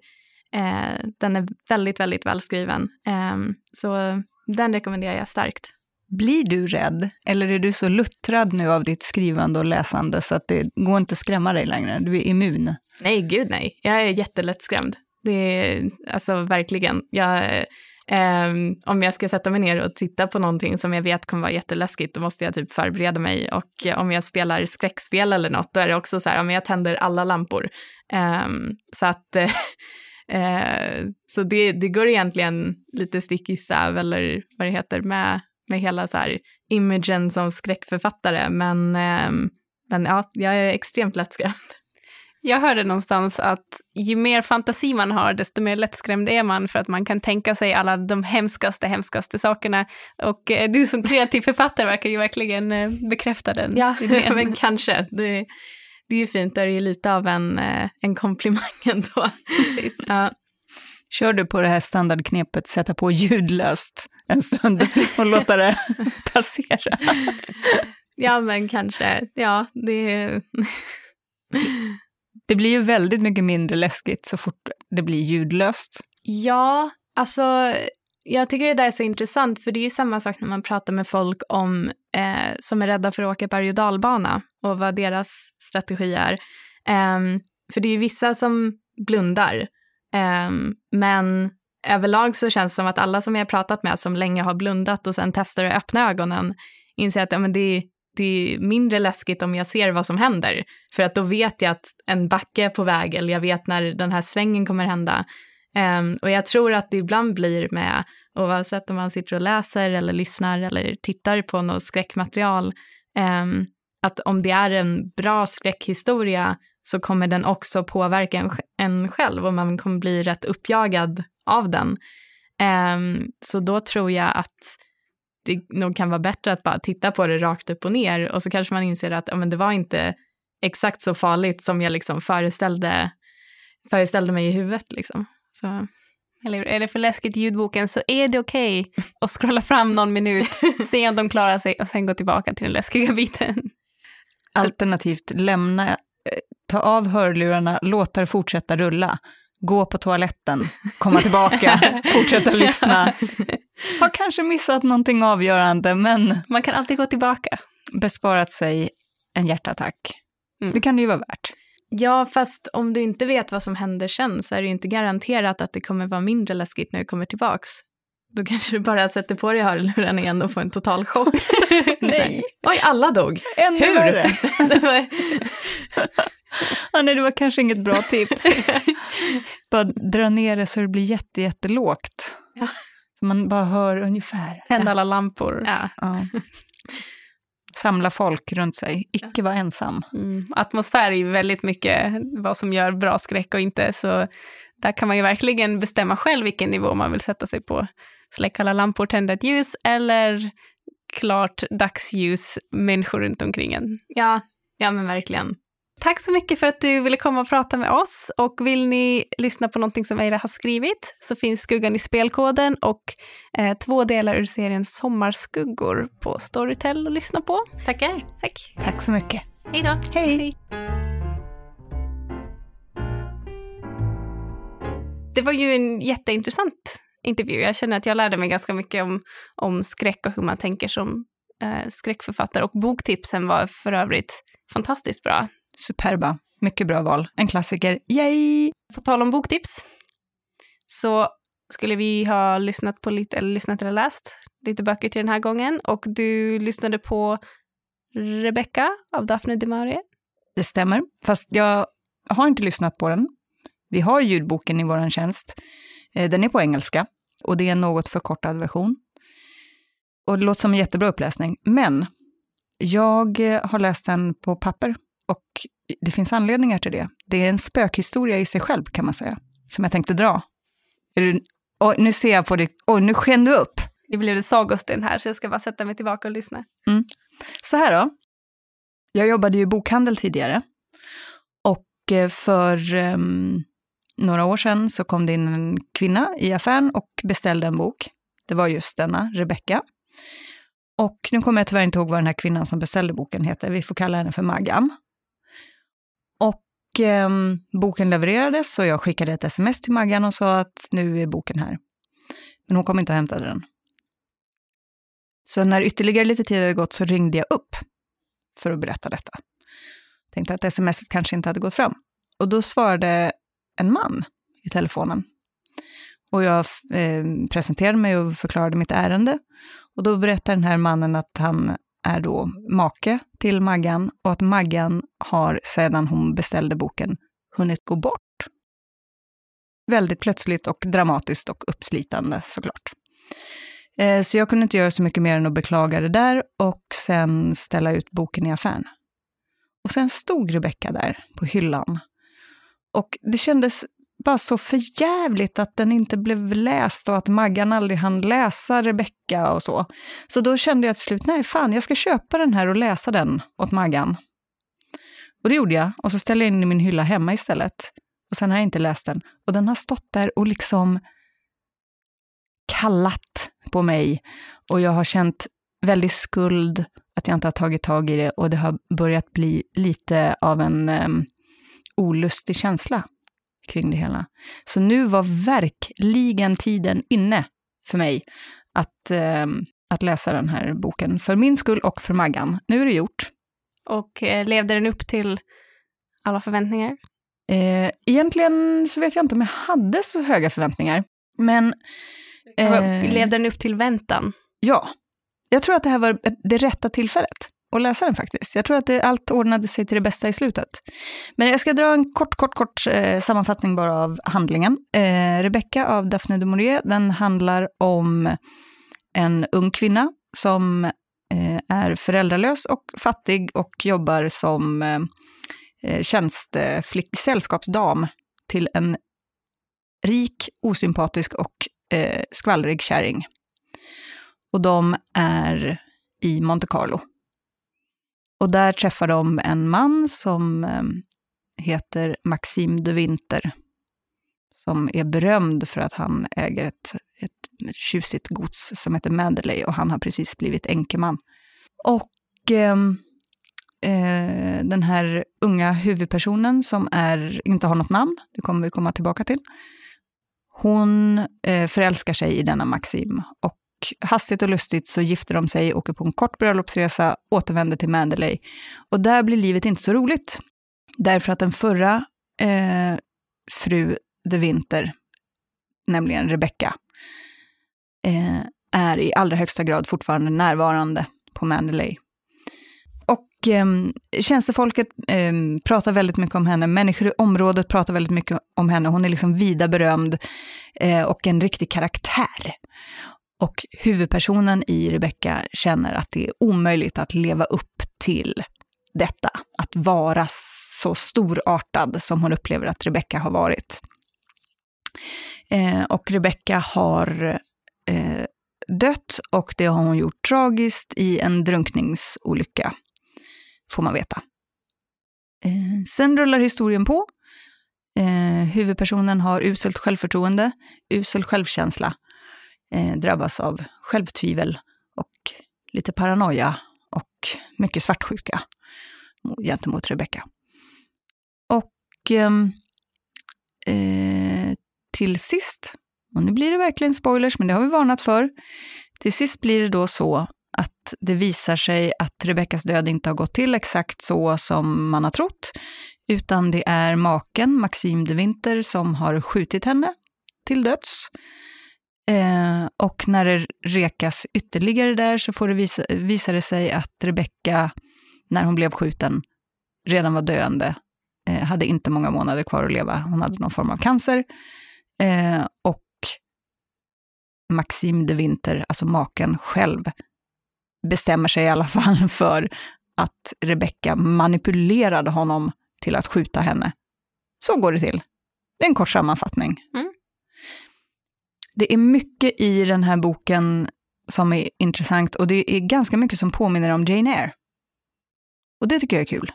eh, den är väldigt, väldigt välskriven. Um, så den rekommenderar jag starkt. Blir du rädd? Eller är du så luttrad nu av ditt skrivande och läsande så att det går inte att skrämma dig längre? Du är immun? Nej, gud nej. Jag är jättelättskrämd. Det är alltså verkligen. Jag, Um, om jag ska sätta mig ner och titta på någonting som jag vet kommer vara jätteläskigt, då måste jag typ förbereda mig. Och eh, om jag spelar skräckspel eller något, då är det också så här, om jag tänder alla lampor. Um, så att uh, så det, det går egentligen lite stick i stäv, eller vad det heter, med, med hela så här imagen som skräckförfattare. Men, um, men ja, jag är extremt lättskrämd. Jag hörde någonstans att ju mer fantasi man har, desto mer lättskrämd är man för att man kan tänka sig alla de hemskaste, hemskaste sakerna. Och eh, du som kreativ författare verkar ju verkligen eh, bekräfta den Ja, idén. men kanske. Det, det är ju fint, det är ju lite av en, eh, en komplimang ändå. Ja. Kör du på det här standardknepet, sätta på ljudlöst en stund och låta det passera? ja, men kanske. Ja, det... Det blir ju väldigt mycket mindre läskigt så fort det blir ljudlöst. Ja, alltså jag tycker det där är så intressant för det är ju samma sak när man pratar med folk om eh, som är rädda för att åka berg och dalbana och vad deras strategi är. Eh, för det är ju vissa som blundar, eh, men överlag så känns det som att alla som jag har pratat med som länge har blundat och sen testar att öppna ögonen inser att ja, men det, är, det är mindre läskigt om jag ser vad som händer. För att då vet jag att en backe är på väg eller jag vet när den här svängen kommer hända. Um, och jag tror att det ibland blir med, oavsett om man sitter och läser eller lyssnar eller tittar på något skräckmaterial, um, att om det är en bra skräckhistoria så kommer den också påverka en, en själv och man kommer bli rätt uppjagad av den. Um, så då tror jag att det nog kan vara bättre att bara titta på det rakt upp och ner och så kanske man inser att ja, men det var inte exakt så farligt som jag liksom föreställde, föreställde mig i huvudet. Liksom. Så. Eller? Är det för läskigt i ljudboken så är det okej okay att scrolla fram någon minut, se om de klarar sig och sen gå tillbaka till den läskiga biten. Alternativt lämna, eh, ta av hörlurarna, låta det fortsätta rulla, gå på toaletten, komma tillbaka, fortsätta lyssna. Har kanske missat någonting avgörande, men... Man kan alltid gå tillbaka. Besparat sig en hjärtattack. Mm. Det kan det ju vara värt. Ja, fast om du inte vet vad som händer sen så är det ju inte garanterat att det kommer vara mindre läskigt när du kommer tillbaks. Då kanske du bara sätter på dig hörlurarna igen och får en total chock. nej! Oj, alla dog! Ännu Hur? värre. det var... ja, nej, det var kanske inget bra tips. bara dra ner det så det blir jätte, jättelågt. Ja. Så man bara hör ungefär. Tända alla lampor. Ja. Ja. samla folk runt sig, icke vara ensam. Mm. Atmosfär är ju väldigt mycket vad som gör bra skräck och inte, så där kan man ju verkligen bestämma själv vilken nivå man vill sätta sig på. Släcka alla lampor, tända ett ljus eller klart dagsljus, människor runt omkring en. Ja, ja men verkligen. Tack så mycket för att du ville komma och prata med oss. Och vill ni lyssna på någonting som Eira har skrivit så finns Skuggan i spelkoden och eh, två delar ur serien Sommarskuggor på Storytel att lyssna på. Tackar. Tack. Tack så mycket. Hej då. Hej! Det var ju en jätteintressant intervju. Jag känner att jag lärde mig ganska mycket om, om skräck och hur man tänker som eh, skräckförfattare. Och boktipsen var för övrigt fantastiskt bra. Superba. Mycket bra val. En klassiker. Yay! På tal om boktips så skulle vi ha lyssnat på lite, eller lyssnat eller läst lite böcker till den här gången. Och du lyssnade på Rebecca av Daphne de Maurier. Det stämmer, fast jag har inte lyssnat på den. Vi har ljudboken i vår tjänst. Eh, Den är på engelska och det är en något förkortad version. Och det låter som en jättebra uppläsning, men jag har läst den på papper och det finns anledningar till det. Det är en spökhistoria i sig själv kan man säga, som jag tänkte dra. Du, nu ser jag på dig, oj, nu sken du upp. Det blev det sagostund här, så jag ska bara sätta mig tillbaka och lyssna. Så här då. Jag jobbade ju i bokhandel tidigare. Och eh, för em, några år sedan så kom det in en kvinna i affären och beställde en bok. Det var just denna, Rebecca. Och nu kommer jag tyvärr inte ihåg vad den här kvinnan som beställde boken heter. Vi får kalla henne för Maggan. Och boken levererades och jag skickade ett sms till Maggan och sa att nu är boken här. Men hon kom inte och hämtade den. Så när ytterligare lite tid hade gått så ringde jag upp för att berätta detta. Tänkte att sms kanske inte hade gått fram. Och då svarade en man i telefonen. Och jag eh, presenterade mig och förklarade mitt ärende. Och då berättar den här mannen att han är då make till Maggan och att Maggan har sedan hon beställde boken hunnit gå bort. Väldigt plötsligt och dramatiskt och uppslitande såklart. Eh, så jag kunde inte göra så mycket mer än att beklaga det där och sen ställa ut boken i affären. Och sen stod Rebecka där på hyllan. Och det kändes bara så förjävligt att den inte blev läst och att Maggan aldrig hann läsa Rebecka och så. Så då kände jag till slut, nej fan, jag ska köpa den här och läsa den åt Maggan. Och det gjorde jag, och så ställde jag in den i min hylla hemma istället. Och sen har jag inte läst den. Och den har stått där och liksom kallat på mig. Och jag har känt väldigt skuld att jag inte har tagit tag i det och det har börjat bli lite av en um, olustig känsla kring det hela. Så nu var verkligen tiden inne för mig att, um, att läsa den här boken. För min skull och för Maggan. Nu är det gjort. Och eh, levde den upp till alla förväntningar? Eh, egentligen så vet jag inte om jag hade så höga förväntningar. Men Eh. Levde den upp till väntan? Ja, jag tror att det här var det rätta tillfället att läsa den faktiskt. Jag tror att det, allt ordnade sig till det bästa i slutet. Men jag ska dra en kort, kort, kort eh, sammanfattning bara av handlingen. Eh, Rebecca av Daphne du Maurier, den handlar om en ung kvinna som eh, är föräldralös och fattig och jobbar som eh, eh, tjänsteflick, sällskapsdam till en rik, osympatisk och eh, skvallrig kärring. Och de är i Monte Carlo. Och där träffar de en man som ehm, heter Maxime de Winter, som är berömd för att han äger ett, ett tjusigt gods som heter Madeley och han har precis blivit enkeman. Och eh, eh, den här unga huvudpersonen som är, inte har något namn, det kommer vi komma tillbaka till, hon eh, förälskar sig i denna Maxim och hastigt och lustigt så gifter de sig, åker på en kort bröllopsresa, återvänder till Mandalay. Och där blir livet inte så roligt. Därför att den förra eh, fru de Winter, nämligen Rebecca, eh, är i allra högsta grad fortfarande närvarande på Mandalay. Och eh, tjänstefolket eh, pratar väldigt mycket om henne, människor i området pratar väldigt mycket om henne, hon är liksom vida berömd eh, och en riktig karaktär. Och huvudpersonen i Rebecca känner att det är omöjligt att leva upp till detta, att vara så storartad som hon upplever att Rebecca har varit. Eh, och Rebecca har eh, dött och det har hon gjort tragiskt i en drunkningsolycka, får man veta. Eh, sen rullar historien på. Eh, huvudpersonen har uselt självförtroende, usel självkänsla, eh, drabbas av självtvivel och lite paranoia och mycket svartsjuka gentemot Rebecka. Och ehm, eh, till sist, och nu blir det verkligen spoilers, men det har vi varnat för, till sist blir det då så att det visar sig att Rebeckas död inte har gått till exakt så som man har trott, utan det är maken, Maxim de Winter, som har skjutit henne till döds. Eh, och när det rekas ytterligare där så får det visa, visar det sig att Rebecka, när hon blev skjuten, redan var döende. Eh, hade inte många månader kvar att leva. Hon hade någon form av cancer. Eh, och Maxim de Winter, alltså maken själv, bestämmer sig i alla fall för att Rebecka manipulerade honom till att skjuta henne. Så går det till. Det är en kort sammanfattning. Mm. Det är mycket i den här boken som är intressant och det är ganska mycket som påminner om Jane Eyre. Och det tycker jag är kul.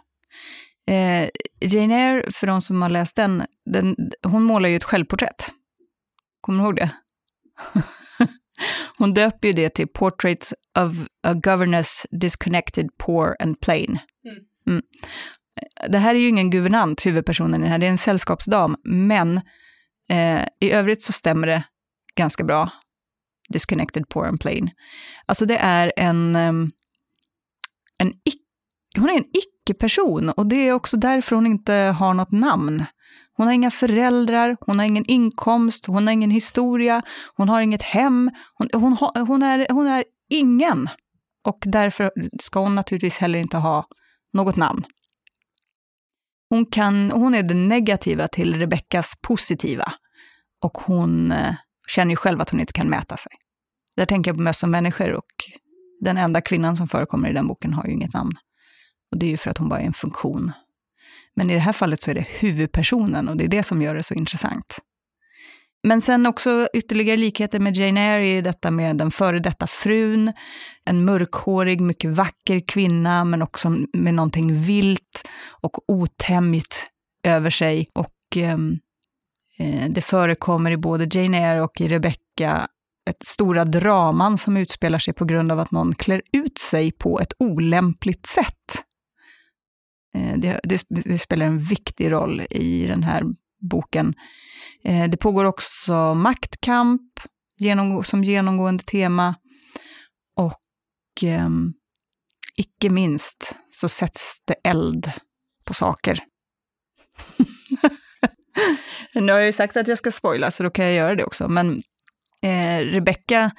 Eh, Jane Eyre, för de som har läst den, den hon målar ju ett självporträtt. Kommer du ihåg det? hon döper ju det till Portraits of a Governess Disconnected, Poor and Plain. Mm. Det här är ju ingen guvernant, huvudpersonen i den här, det är en sällskapsdam, men eh, i övrigt så stämmer det ganska bra. Disconnected, poor and plain. Alltså det är en, ehm, en hon är en icke-person och det är också därför hon inte har något namn. Hon har inga föräldrar, hon har ingen inkomst, hon har ingen historia, hon har inget hem, hon, hon, hon, är, hon är ingen. Och därför ska hon naturligtvis heller inte ha något namn. Hon, kan, hon är det negativa till Rebeckas positiva. Och hon eh, känner ju själv att hon inte kan mäta sig. Där tänker jag på möss och människor och den enda kvinnan som förekommer i den boken har ju inget namn. Och det är ju för att hon bara är en funktion. Men i det här fallet så är det huvudpersonen och det är det som gör det så intressant. Men sen också ytterligare likheter med Jane Eyre är detta med den före detta frun, en mörkhårig, mycket vacker kvinna, men också med någonting vilt och otämjt över sig. Och eh, Eh, det förekommer i både Jane Eyre och i Rebecca ett stora draman som utspelar sig på grund av att någon klär ut sig på ett olämpligt sätt. Eh, det, det, det, spelar en viktig roll i den här boken. Eh, det pågår också maktkamp genomgå, som genomgående tema. Och eh, icke minst så sätts det eld på saker. nu har jag ju sagt att jag ska spoila, så då kan jag göra det också. Men eh, Rebecca,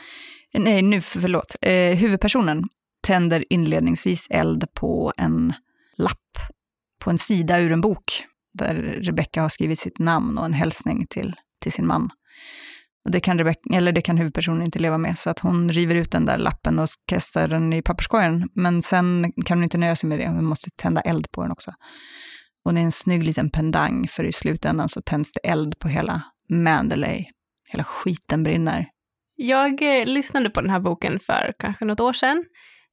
nej nu förlåt, eh, huvudpersonen tänder inledningsvis eld på en lapp på en sida ur en bok där Rebecca har skrivit sitt namn och en hälsning till, till sin man. Och det kan, Rebecca, eller det kan huvudpersonen inte leva med, så att hon river ut den där lappen och kastar den i papperskorgen. Men sen kan hon inte nöja sig med det, hon måste tända eld på den också. Och det är en snygg liten pendang, för i slutändan så tänds det eld på hela Mandalay. Hela skiten brinner. Jag eh, lyssnade på den här boken för kanske något år sedan.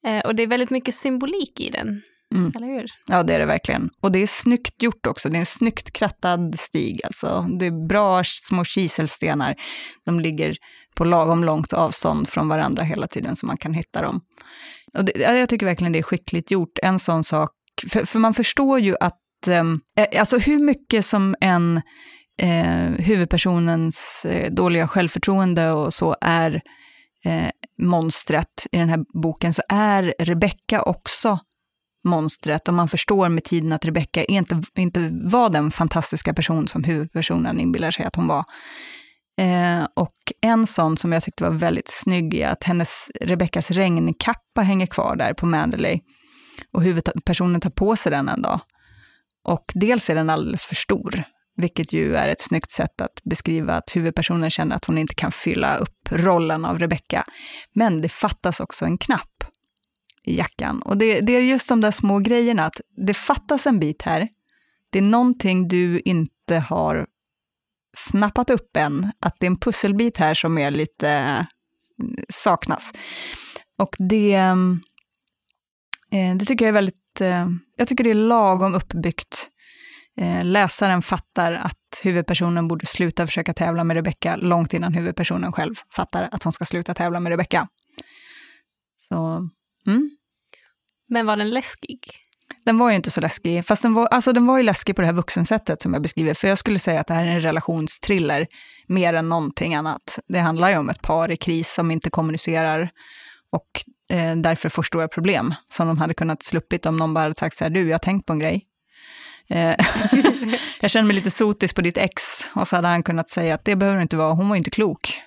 Eh, och det är väldigt mycket symbolik i den. Mm. Eller hur? Ja, det är det verkligen. Och det är snyggt gjort också. Det är en snyggt krattad stig. Alltså. Det är bra små kiselstenar. De ligger på lagom långt avstånd från varandra hela tiden, så man kan hitta dem. Och det, jag tycker verkligen det är skickligt gjort. En sån sak, för, för man förstår ju att, Eh, eh, alltså hur mycket som en eh, huvudpersonens eh, dåliga självförtroende och så är eh, monstret i den här boken, så är Rebecka också monstret och man förstår med tiden att Rebecka inte, inte var den fantastiska person som huvudpersonen inbillar sig att hon var. Eh, och en sån som jag tyckte var väldigt snygg är att hennes, Rebeckas regnkappa hänger kvar där på Mandalay. Och huvudpersonen tar på sig den en dag. Och dels är den alldeles för stor. vilket ju är ett snyggt sätt att beskriva att huvudpersonen känner att hon inte kan fylla upp rollen av Rebecca. Men det fattas också en knapp i jackan. Och det, det är just de där små grejerna, att det fattas en bit här. Det är någonting du inte har snappat upp än, att det är en pusselbit här som är lite eh, saknas. Och det, mm, eh, det tycker jag är väldigt, eh, jag tycker det är lagom uppbyggt. Eh, läsaren fattar att huvudpersonen borde sluta försöka tävla med Rebecca långt innan huvudpersonen själv fattar att hon ska sluta tävla med Rebecca. Så, mm. Men var den läskig? Den var ju inte så läskig, fast den var, alltså den var ju läskig på det här vuxensättet som jag beskriver, för jag skulle säga att det här är en relationstriller mer än någonting annat. Det handlar ju om ett par i kris som inte kommunicerar och eh, därför får stora problem, som de hade kunnat sluppit om någon bara hade sagt så här, du, jag har tänkt på en grej. Eh, jag känner mig lite sotis på ditt ex, och så hade han kunnat säga att det behöver inte vara, hon var inte klok.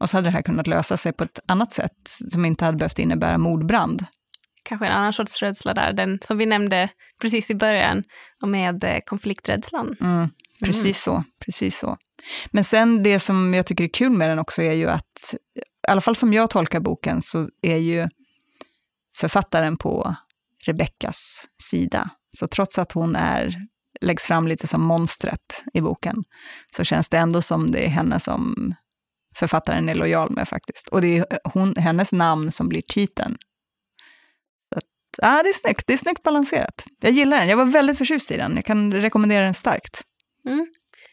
Och så hade det här kunnat lösa sig på ett annat sätt, som inte hade behövt innebära mordbrand kanske en annan sorts rädsla där, den som vi nämnde precis i början, med eh, konflikträdslan. Mm, precis mm. så, precis så. Men sen det som jag tycker är kul med den också är ju att, i alla fall som jag tolkar boken, så är ju författaren på Rebeckas sida. Så trots att hon är, läggs fram lite som monstret i boken, så känns det ändå som det är henne som författaren är lojal med faktiskt. Och det är hon, hennes namn som blir titeln ja, det är snyggt. Det är snyggt balanserat. Jag gillar den. Jag var väldigt förtjust i den. Jag kan rekommendera den starkt. Mm.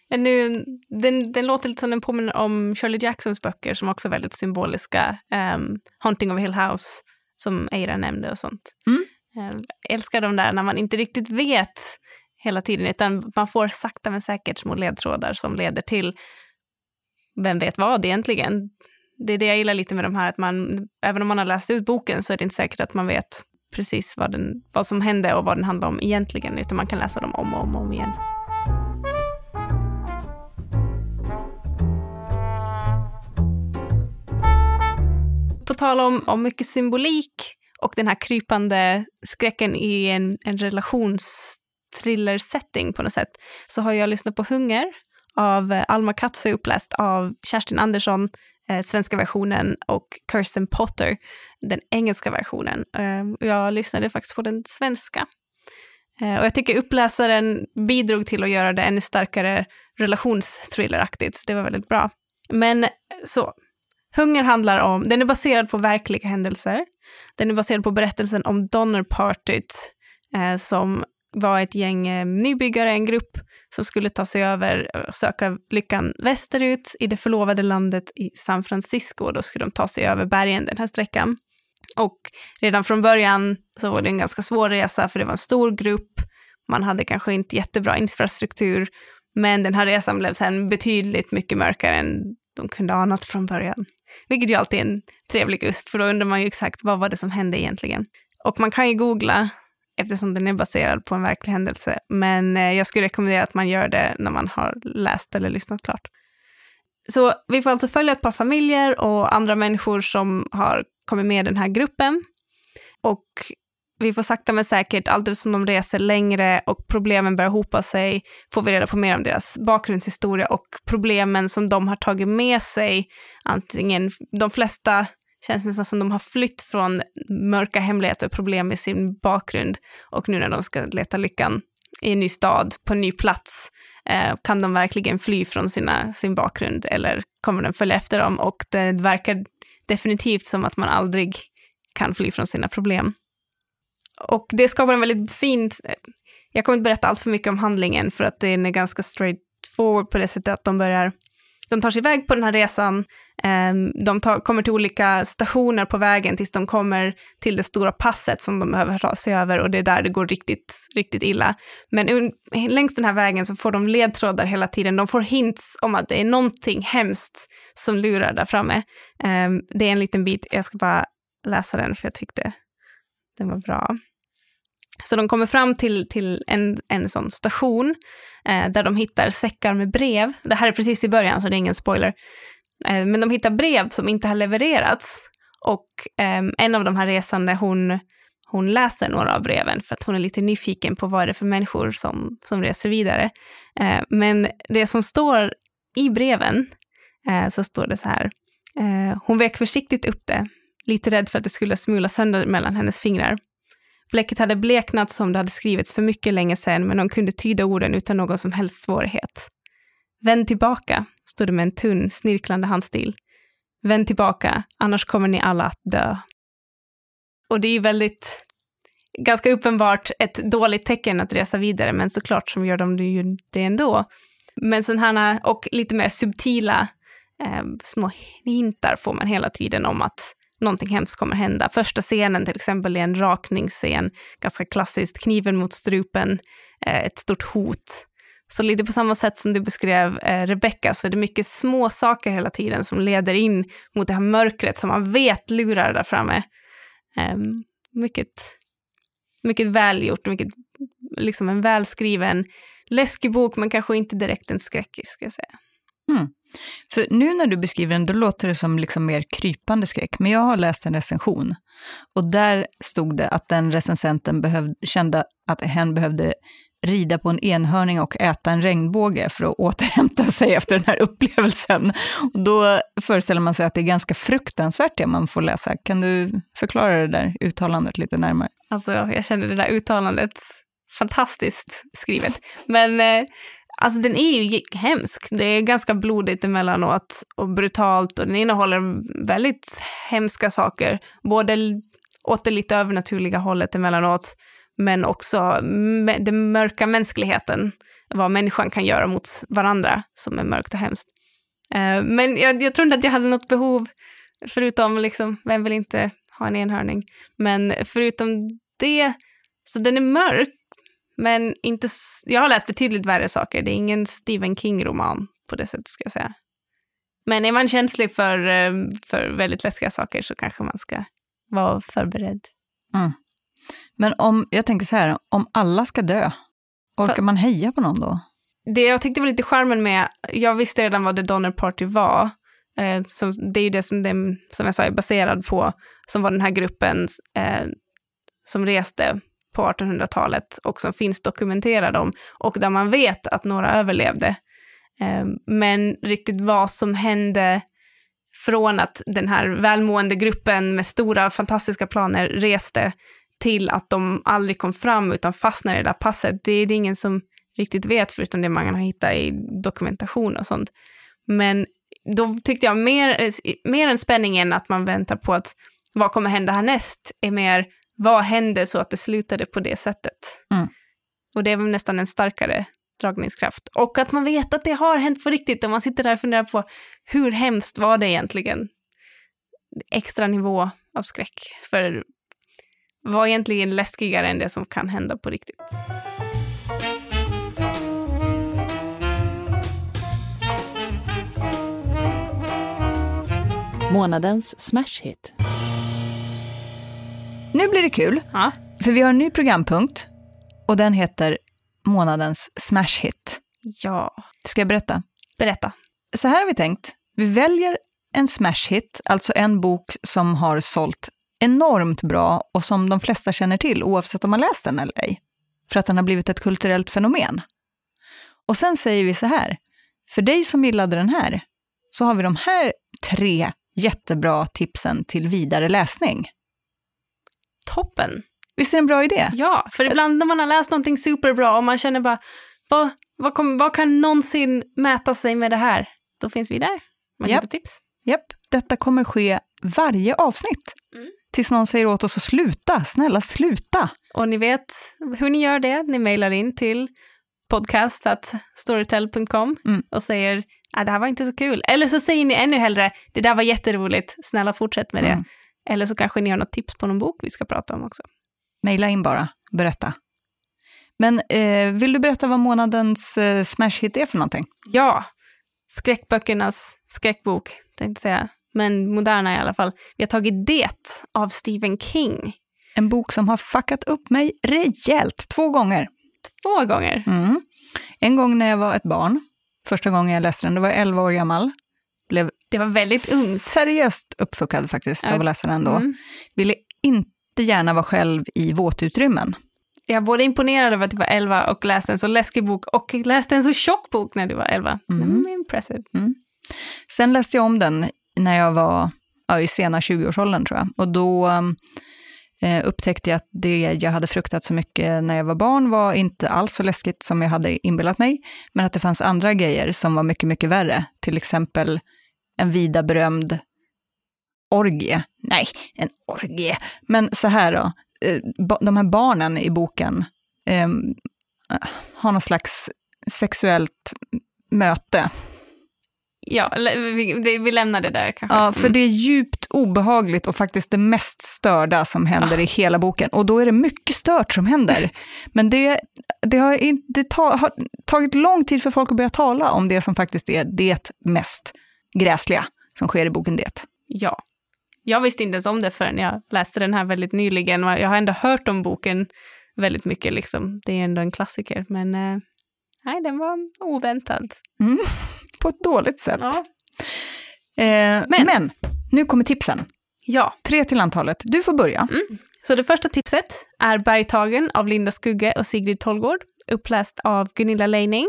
Nu, den, den låter lite som den påminner om Shirley Jacksons böcker som också är väldigt symboliska. Um, Haunting of Hill House, som Eira nämnde och sånt. Mm. Jag älskar de där när man inte riktigt vet hela tiden, utan man får sakta men säkert små ledtrådar som leder till vem vet vad egentligen. Det är det jag gillar lite med de här, att man, även om man har läst ut boken så är det inte säkert att man vet precis vad, den, vad som hände och vad den handlar om egentligen, utan man kan läsa dem om och om, och om igen. På tal om, om mycket symbolik och den här krypande skräcken i en, en relationsthriller-setting på något sätt, så har jag lyssnat på Hunger av eh, Alma Katsu uppläst av Kerstin Andersson eh, svenska versionen och Kirsten Potter, den engelska versionen. Eh, jag lyssnade faktiskt på den svenska. Eh, och jag tycker uppläsaren bidrog till att göra det ännu starkare relationsthrilleraktigt. Det var väldigt bra. Men så, Hunger handlar om, den är baserad på verkliga händelser. Den är baserad på berättelsen om Donnerpartyt eh, som var ett gäng eh, nybyggare, en grupp som skulle ta sig över och söka lyckan västerut i det förlovade landet i San Francisco. Då skulle de ta sig över bergen den här sträckan. Och redan från början så var det en ganska svår resa för det var en stor grupp. Man hade kanske inte jättebra infrastruktur, men den här resan blev sen betydligt mycket mörkare än de kunde anat från början. Vilket ju alltid är en trevlig gust, för då undrar man ju exakt vad var det som hände egentligen. Och man kan ju googla eftersom den är baserad på en verklig händelse. Men eh, jag skulle rekommendera att man gör det när man har läst eller lyssnat klart. Så vi får alltså följa ett par familjer och andra människor som har kommit med i den här gruppen. Och vi får sakta men säkert, allt eftersom de reser längre och problemen börjar hopa sig, får vi reda på mer om deras bakgrundshistoria och problemen som de har tagit med sig. Antingen, de flesta känns nästan som de har flytt från mörka hemligheter och problem med sin bakgrund. Och nu när de ska leta lyckan i en ny stad, på en ny plats, eh, kan de verkligen fly från sina, sin bakgrund eller kommer den följa efter dem? Och det verkar definitivt som att man aldrig kan fly från sina problem. Och det skapar en väldigt fin... Jag kommer inte berätta allt för mycket om handlingen för att den är ganska straight forward på det sättet att de börjar de tar sig iväg på den här resan. Ehm, de tar, kommer till olika stationer på vägen tills de kommer till det stora passet som de behöver ta sig över och det är där det går riktigt, riktigt illa. Men längs den här vägen så får de ledtrådar hela tiden. De får hints om att det är någonting hemskt som lurar där framme. Ehm, det är en liten bit, jag ska bara läsa den för jag tyckte den var bra. Så de kommer fram till, till en, en sån station eh, där de hittar säckar med brev. Det här är precis i början, så det är ingen spoiler. Eh, men de hittar brev som inte har levererats. Och eh, en av de här resande, hon, hon läser några av breven för att hon är lite nyfiken på vad det är för människor som, som reser vidare. Eh, men det som står i breven eh, så står det så här. Eh, hon vek försiktigt upp det, lite rädd för att det skulle smula sönder mellan hennes fingrar. Bläcket hade bleknat som det hade skrivits för mycket länge sedan, men hon kunde tyda orden utan någon som helst svårighet. Vänd tillbaka, stod det med en tunn, snirklande handstil. Vänd tillbaka, annars kommer ni alla att dö. Och det är ju väldigt, ganska uppenbart ett dåligt tecken att resa vidare, men såklart som gör de det ju det ändå. Men sådana här, och lite mer subtila eh, små hintar får man hela tiden om att någonting hemskt kommer hända. Första scenen till exempel är en rakningsscen, ganska klassiskt, kniven mot strupen, eh, ett stort hot. Så lite på samma sätt som du beskrev eh, Rebecca så är det mycket små saker hela tiden som leder in mot det här mörkret som man vet lurar där framme. Eh, mycket, mycket välgjort, mycket, liksom en välskriven, läskig bok men kanske inte direkt en skräckis ska jag säga. Mm. För nu när du beskriver den, då låter det som liksom mer krypande skräck. Men jag har läst en recension och där stod det att den recensenten behövde, kände att hen behövde rida på en enhörning och äta en regnbåge för att återhämta sig efter den här upplevelsen. Och då föreställer man sig att det är ganska fruktansvärt det man får läsa. Kan du förklara det där uttalandet lite närmare? Alltså, jag känner det där uttalandet fantastiskt skrivet. Men eh, Alltså den är ju hemsk. Det är ganska blodigt emellanåt och brutalt och den innehåller väldigt hemska saker. Både åt det lite övernaturliga hållet emellanåt, men också den mörka mänskligheten. Vad människan kan göra mot varandra som är mörkt och hemskt. Eh, men jag, jag tror inte att jag hade något behov, förutom liksom, vem vill inte ha en enhörning? Men förutom det, så den är mörk, men inte, jag har läst betydligt värre saker. Det är ingen Stephen King-roman på det sättet, ska jag säga. Men är man känslig för, eh, för väldigt läskiga saker så kanske man ska vara förberedd. Mm. Men om, jag tänker så här, om alla ska dö, orkar för, man heja på någon då? Det jag tyckte var lite charmen med, jag visste redan vad The Donner Party var. Eh, som, det är ju det som, det som jag sa är baserad på, som var den här gruppen eh, som reste på 1800-talet och som finns dokumenterade om och där man vet att några överlevde. Ehm, men riktigt vad som hände från att den här välmående gruppen med stora fantastiska planer reste till att de aldrig kom fram utan fastnade i det där passet, det är det ingen som riktigt vet förutom det man har hittat i dokumentation och sånt. Men då tyckte jag mer, eh, mer än spänningen att man väntar på att vad kommer hända härnäst är mer vad hände så att det slutade på det sättet? Mm. Och det är väl nästan en starkare dragningskraft. Och att man vet att det har hänt på riktigt och man sitter där och funderar på hur hemskt var det egentligen? Extra nivå av skräck. För vad egentligen läskigare än det som kan hända på riktigt? Månadens smash hit. Nu blir det kul, ja. för vi har en ny programpunkt och den heter månadens smash hit. Ja. Ska jag berätta? Berätta. Så här har vi tänkt. Vi väljer en smash hit, alltså en bok som har sålt enormt bra och som de flesta känner till oavsett om man läst den eller ej. För att den har blivit ett kulturellt fenomen. Och sen säger vi så här, för dig som gillade den här, så har vi de här tre jättebra tipsen till vidare läsning toppen. Visst är det en bra idé? Ja, för ibland när man har läst någonting superbra och man känner bara, vad, vad, kom, vad kan någonsin mäta sig med det här? Då finns vi där. Man yep. tips. Japp, detta kommer ske varje avsnitt. Mm. Tills någon säger åt oss att sluta, snälla sluta. Och ni vet hur ni gör det, ni mejlar in till podcast.storytel.com mm. och säger ah, det här var inte så kul. Eller så säger ni ännu hellre, det där var jätteroligt, snälla fortsätt med det. Mm. Eller så kanske ni har något tips på någon bok vi ska prata om också. Mejla in bara, berätta. Men eh, vill du berätta vad månadens eh, smash hit är för någonting? Ja, skräckböckernas skräckbok, tänkte jag säga. Men moderna i alla fall. Vi har tagit Det av Stephen King. En bok som har fuckat upp mig rejält, två gånger. Två gånger? Mm. En gång när jag var ett barn, första gången jag läste den, då var jag 11 år gammal blev det var väldigt ungt. seriöst uppfuckad faktiskt av att läsa den då. Mm. Ville inte jättegärna vara själv i våtutrymmen. Jag är både imponerad över att du var 11 och läste en så läskig bok och läste en så tjock bok när du var 11. Mm. Mm, impressive. Sen läste jag om den när jag var ja, i sena 20-årsåldern tror jag. Och då eh, upptäckte jag att det jag hade fruktat så mycket när jag var barn var inte alls så läskigt som jag hade inbillat mig, men att det fanns andra grejer som var mycket, mycket värre. Till exempel en vida berömd orgie. Nej, en orgie. Men så här då, eh, de här barnen i boken eh, har någon slags sexuellt möte Ja, vi, lämnar det där kanske. Ja, för Mm. det är djupt obehagligt och faktiskt det mest störda som händer i hela boken. Och då är det mycket stört som händer. Men det, det, har, inte, det ta, har tagit lång tid för folk att börja tala om det som faktiskt är det mest gräsliga som sker i boken Det. Ja. Jag visste inte ens om det förrän jag läste den här väldigt nyligen jag har ändå hört om boken väldigt mycket. Liksom. Det är ändå en klassiker, men eh, nej, den var oväntad. På ett dåligt sätt. Ja. Eh, men. men, nu kommer tipsen. ja, Tre till antalet. Du får börja. så det första tipset är Bergtagen av Linda Skugge och Sigrid Tolgård, uppläst av Gunilla Leining,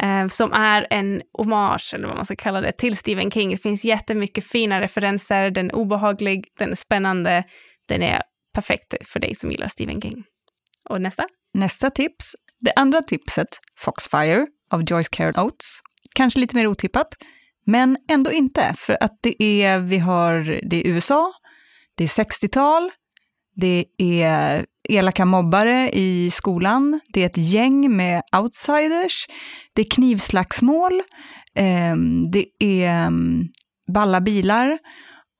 eh, som är en hommage, eller vad man ska kalla det, till Stephen King. Det finns jättemycket fina referenser, den är obehaglig, den är spännande, den är perfekt för dig som gillar Stephen King. Och nästa? Nästa tips. Det andra tipset, Foxfire av Joyce Carol Oates. Kanske lite mer otippat, men ändå inte. För att det är, vi har, det är USA, det är 60-tal, det är elaka mobbare i skolan, det är ett gäng med outsiders, det är knivslagsmål, ehm, det är mm, balla bilar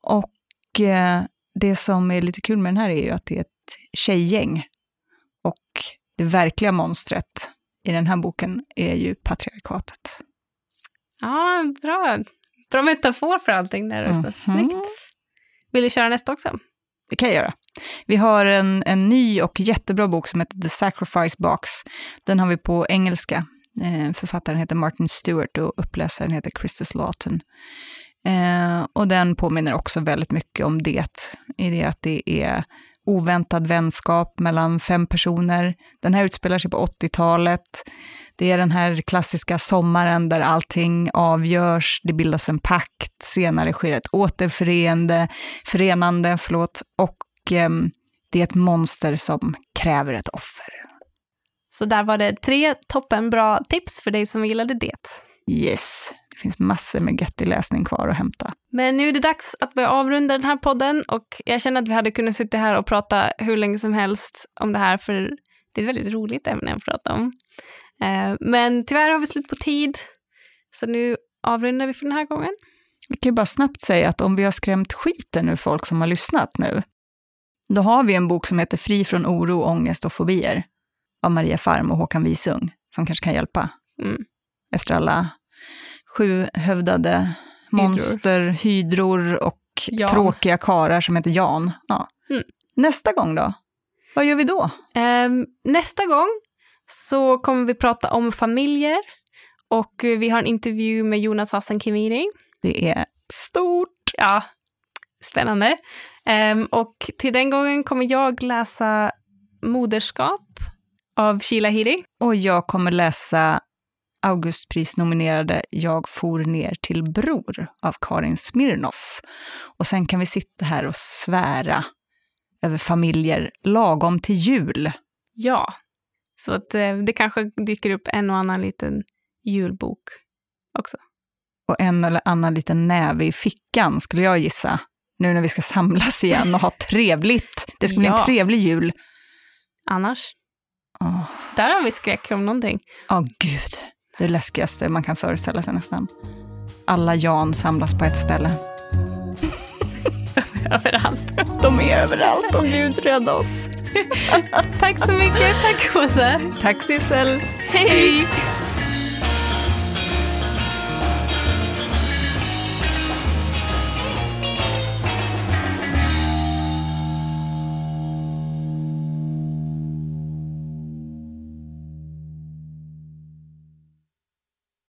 och eh, det som är lite kul med den här är ju att det är ett tjejgäng och det verkliga monstret i den här boken är ju patriarkatet. Ja, bra. Bra metafor för allting där. Mm. Snyggt. Vill du köra nästa också? Det kan jag göra. Vi har en, en ny och jättebra bok som heter The Sacrifice Box. Den har vi på engelska. Eh, författaren heter Martin Stewart och uppläsaren heter Christus Lawton. Eh, och den påminner också väldigt mycket om det, i det att det är oväntad vänskap mellan fem personer. Den här utspelar sig på 80-talet. Det är den här klassiska sommaren där allting avgörs, det bildas en pakt, senare sker ett återförenande, förenande, förlåt, och ehm, det är ett monster som kräver ett offer. Så där var det tre toppenbra tips för dig som gillade det. Yes, finns massor med göttig läsning kvar att hämta. Men nu är det dags att börja avrunda den här podden och jag känner att vi hade kunnat sitta här och prata hur länge som helst om det här för det är ett väldigt roligt ämne att prata om. Eh, Men tyvärr har vi slut på tid så nu avrundar vi för den här gången. Vi kan ju bara snabbt säga att om vi har skrämt skiten ur folk som har lyssnat nu, då har vi en bok som heter Fri från oro, ångest och fobier av Maria Farm och Håkan Wisung, som kanske kan hjälpa Mm. efter alla sjuhövdade monster, hydror och Jan. tråkiga karar som heter Jan. Ja. Mm. Nästa gång då? Vad gör vi då? Ehm, nästa gång så kommer vi prata om familjer och vi har en intervju med Jonas Hassan Khemiri. Det är stort. Ja, spännande. Ehm, och till den gången kommer jag läsa Moderskap av Sheila Hiri. Och jag kommer läsa Augustprisnominerade Jag for ner till Bror av Karin Smirnoff. Och sen kan vi sitta här och svära över familjer lagom till jul. Ja, så att eh, det kanske dyker upp en och annan liten julbok också. Och en eller annan liten näve i fickan, skulle jag gissa. Nu när vi ska samlas igen och ha trevligt. Det ska bli en Ja. trevlig jul. Annars, Åh, där har vi skräck om någonting. åh, gud. Det läskigaste man kan föreställa sig nästan. Alla Jan samlas på ett ställe. Överallt. De är överallt och Gud rädda oss. Tack så mycket. Tack Åsa. Tack Sissel. Hej!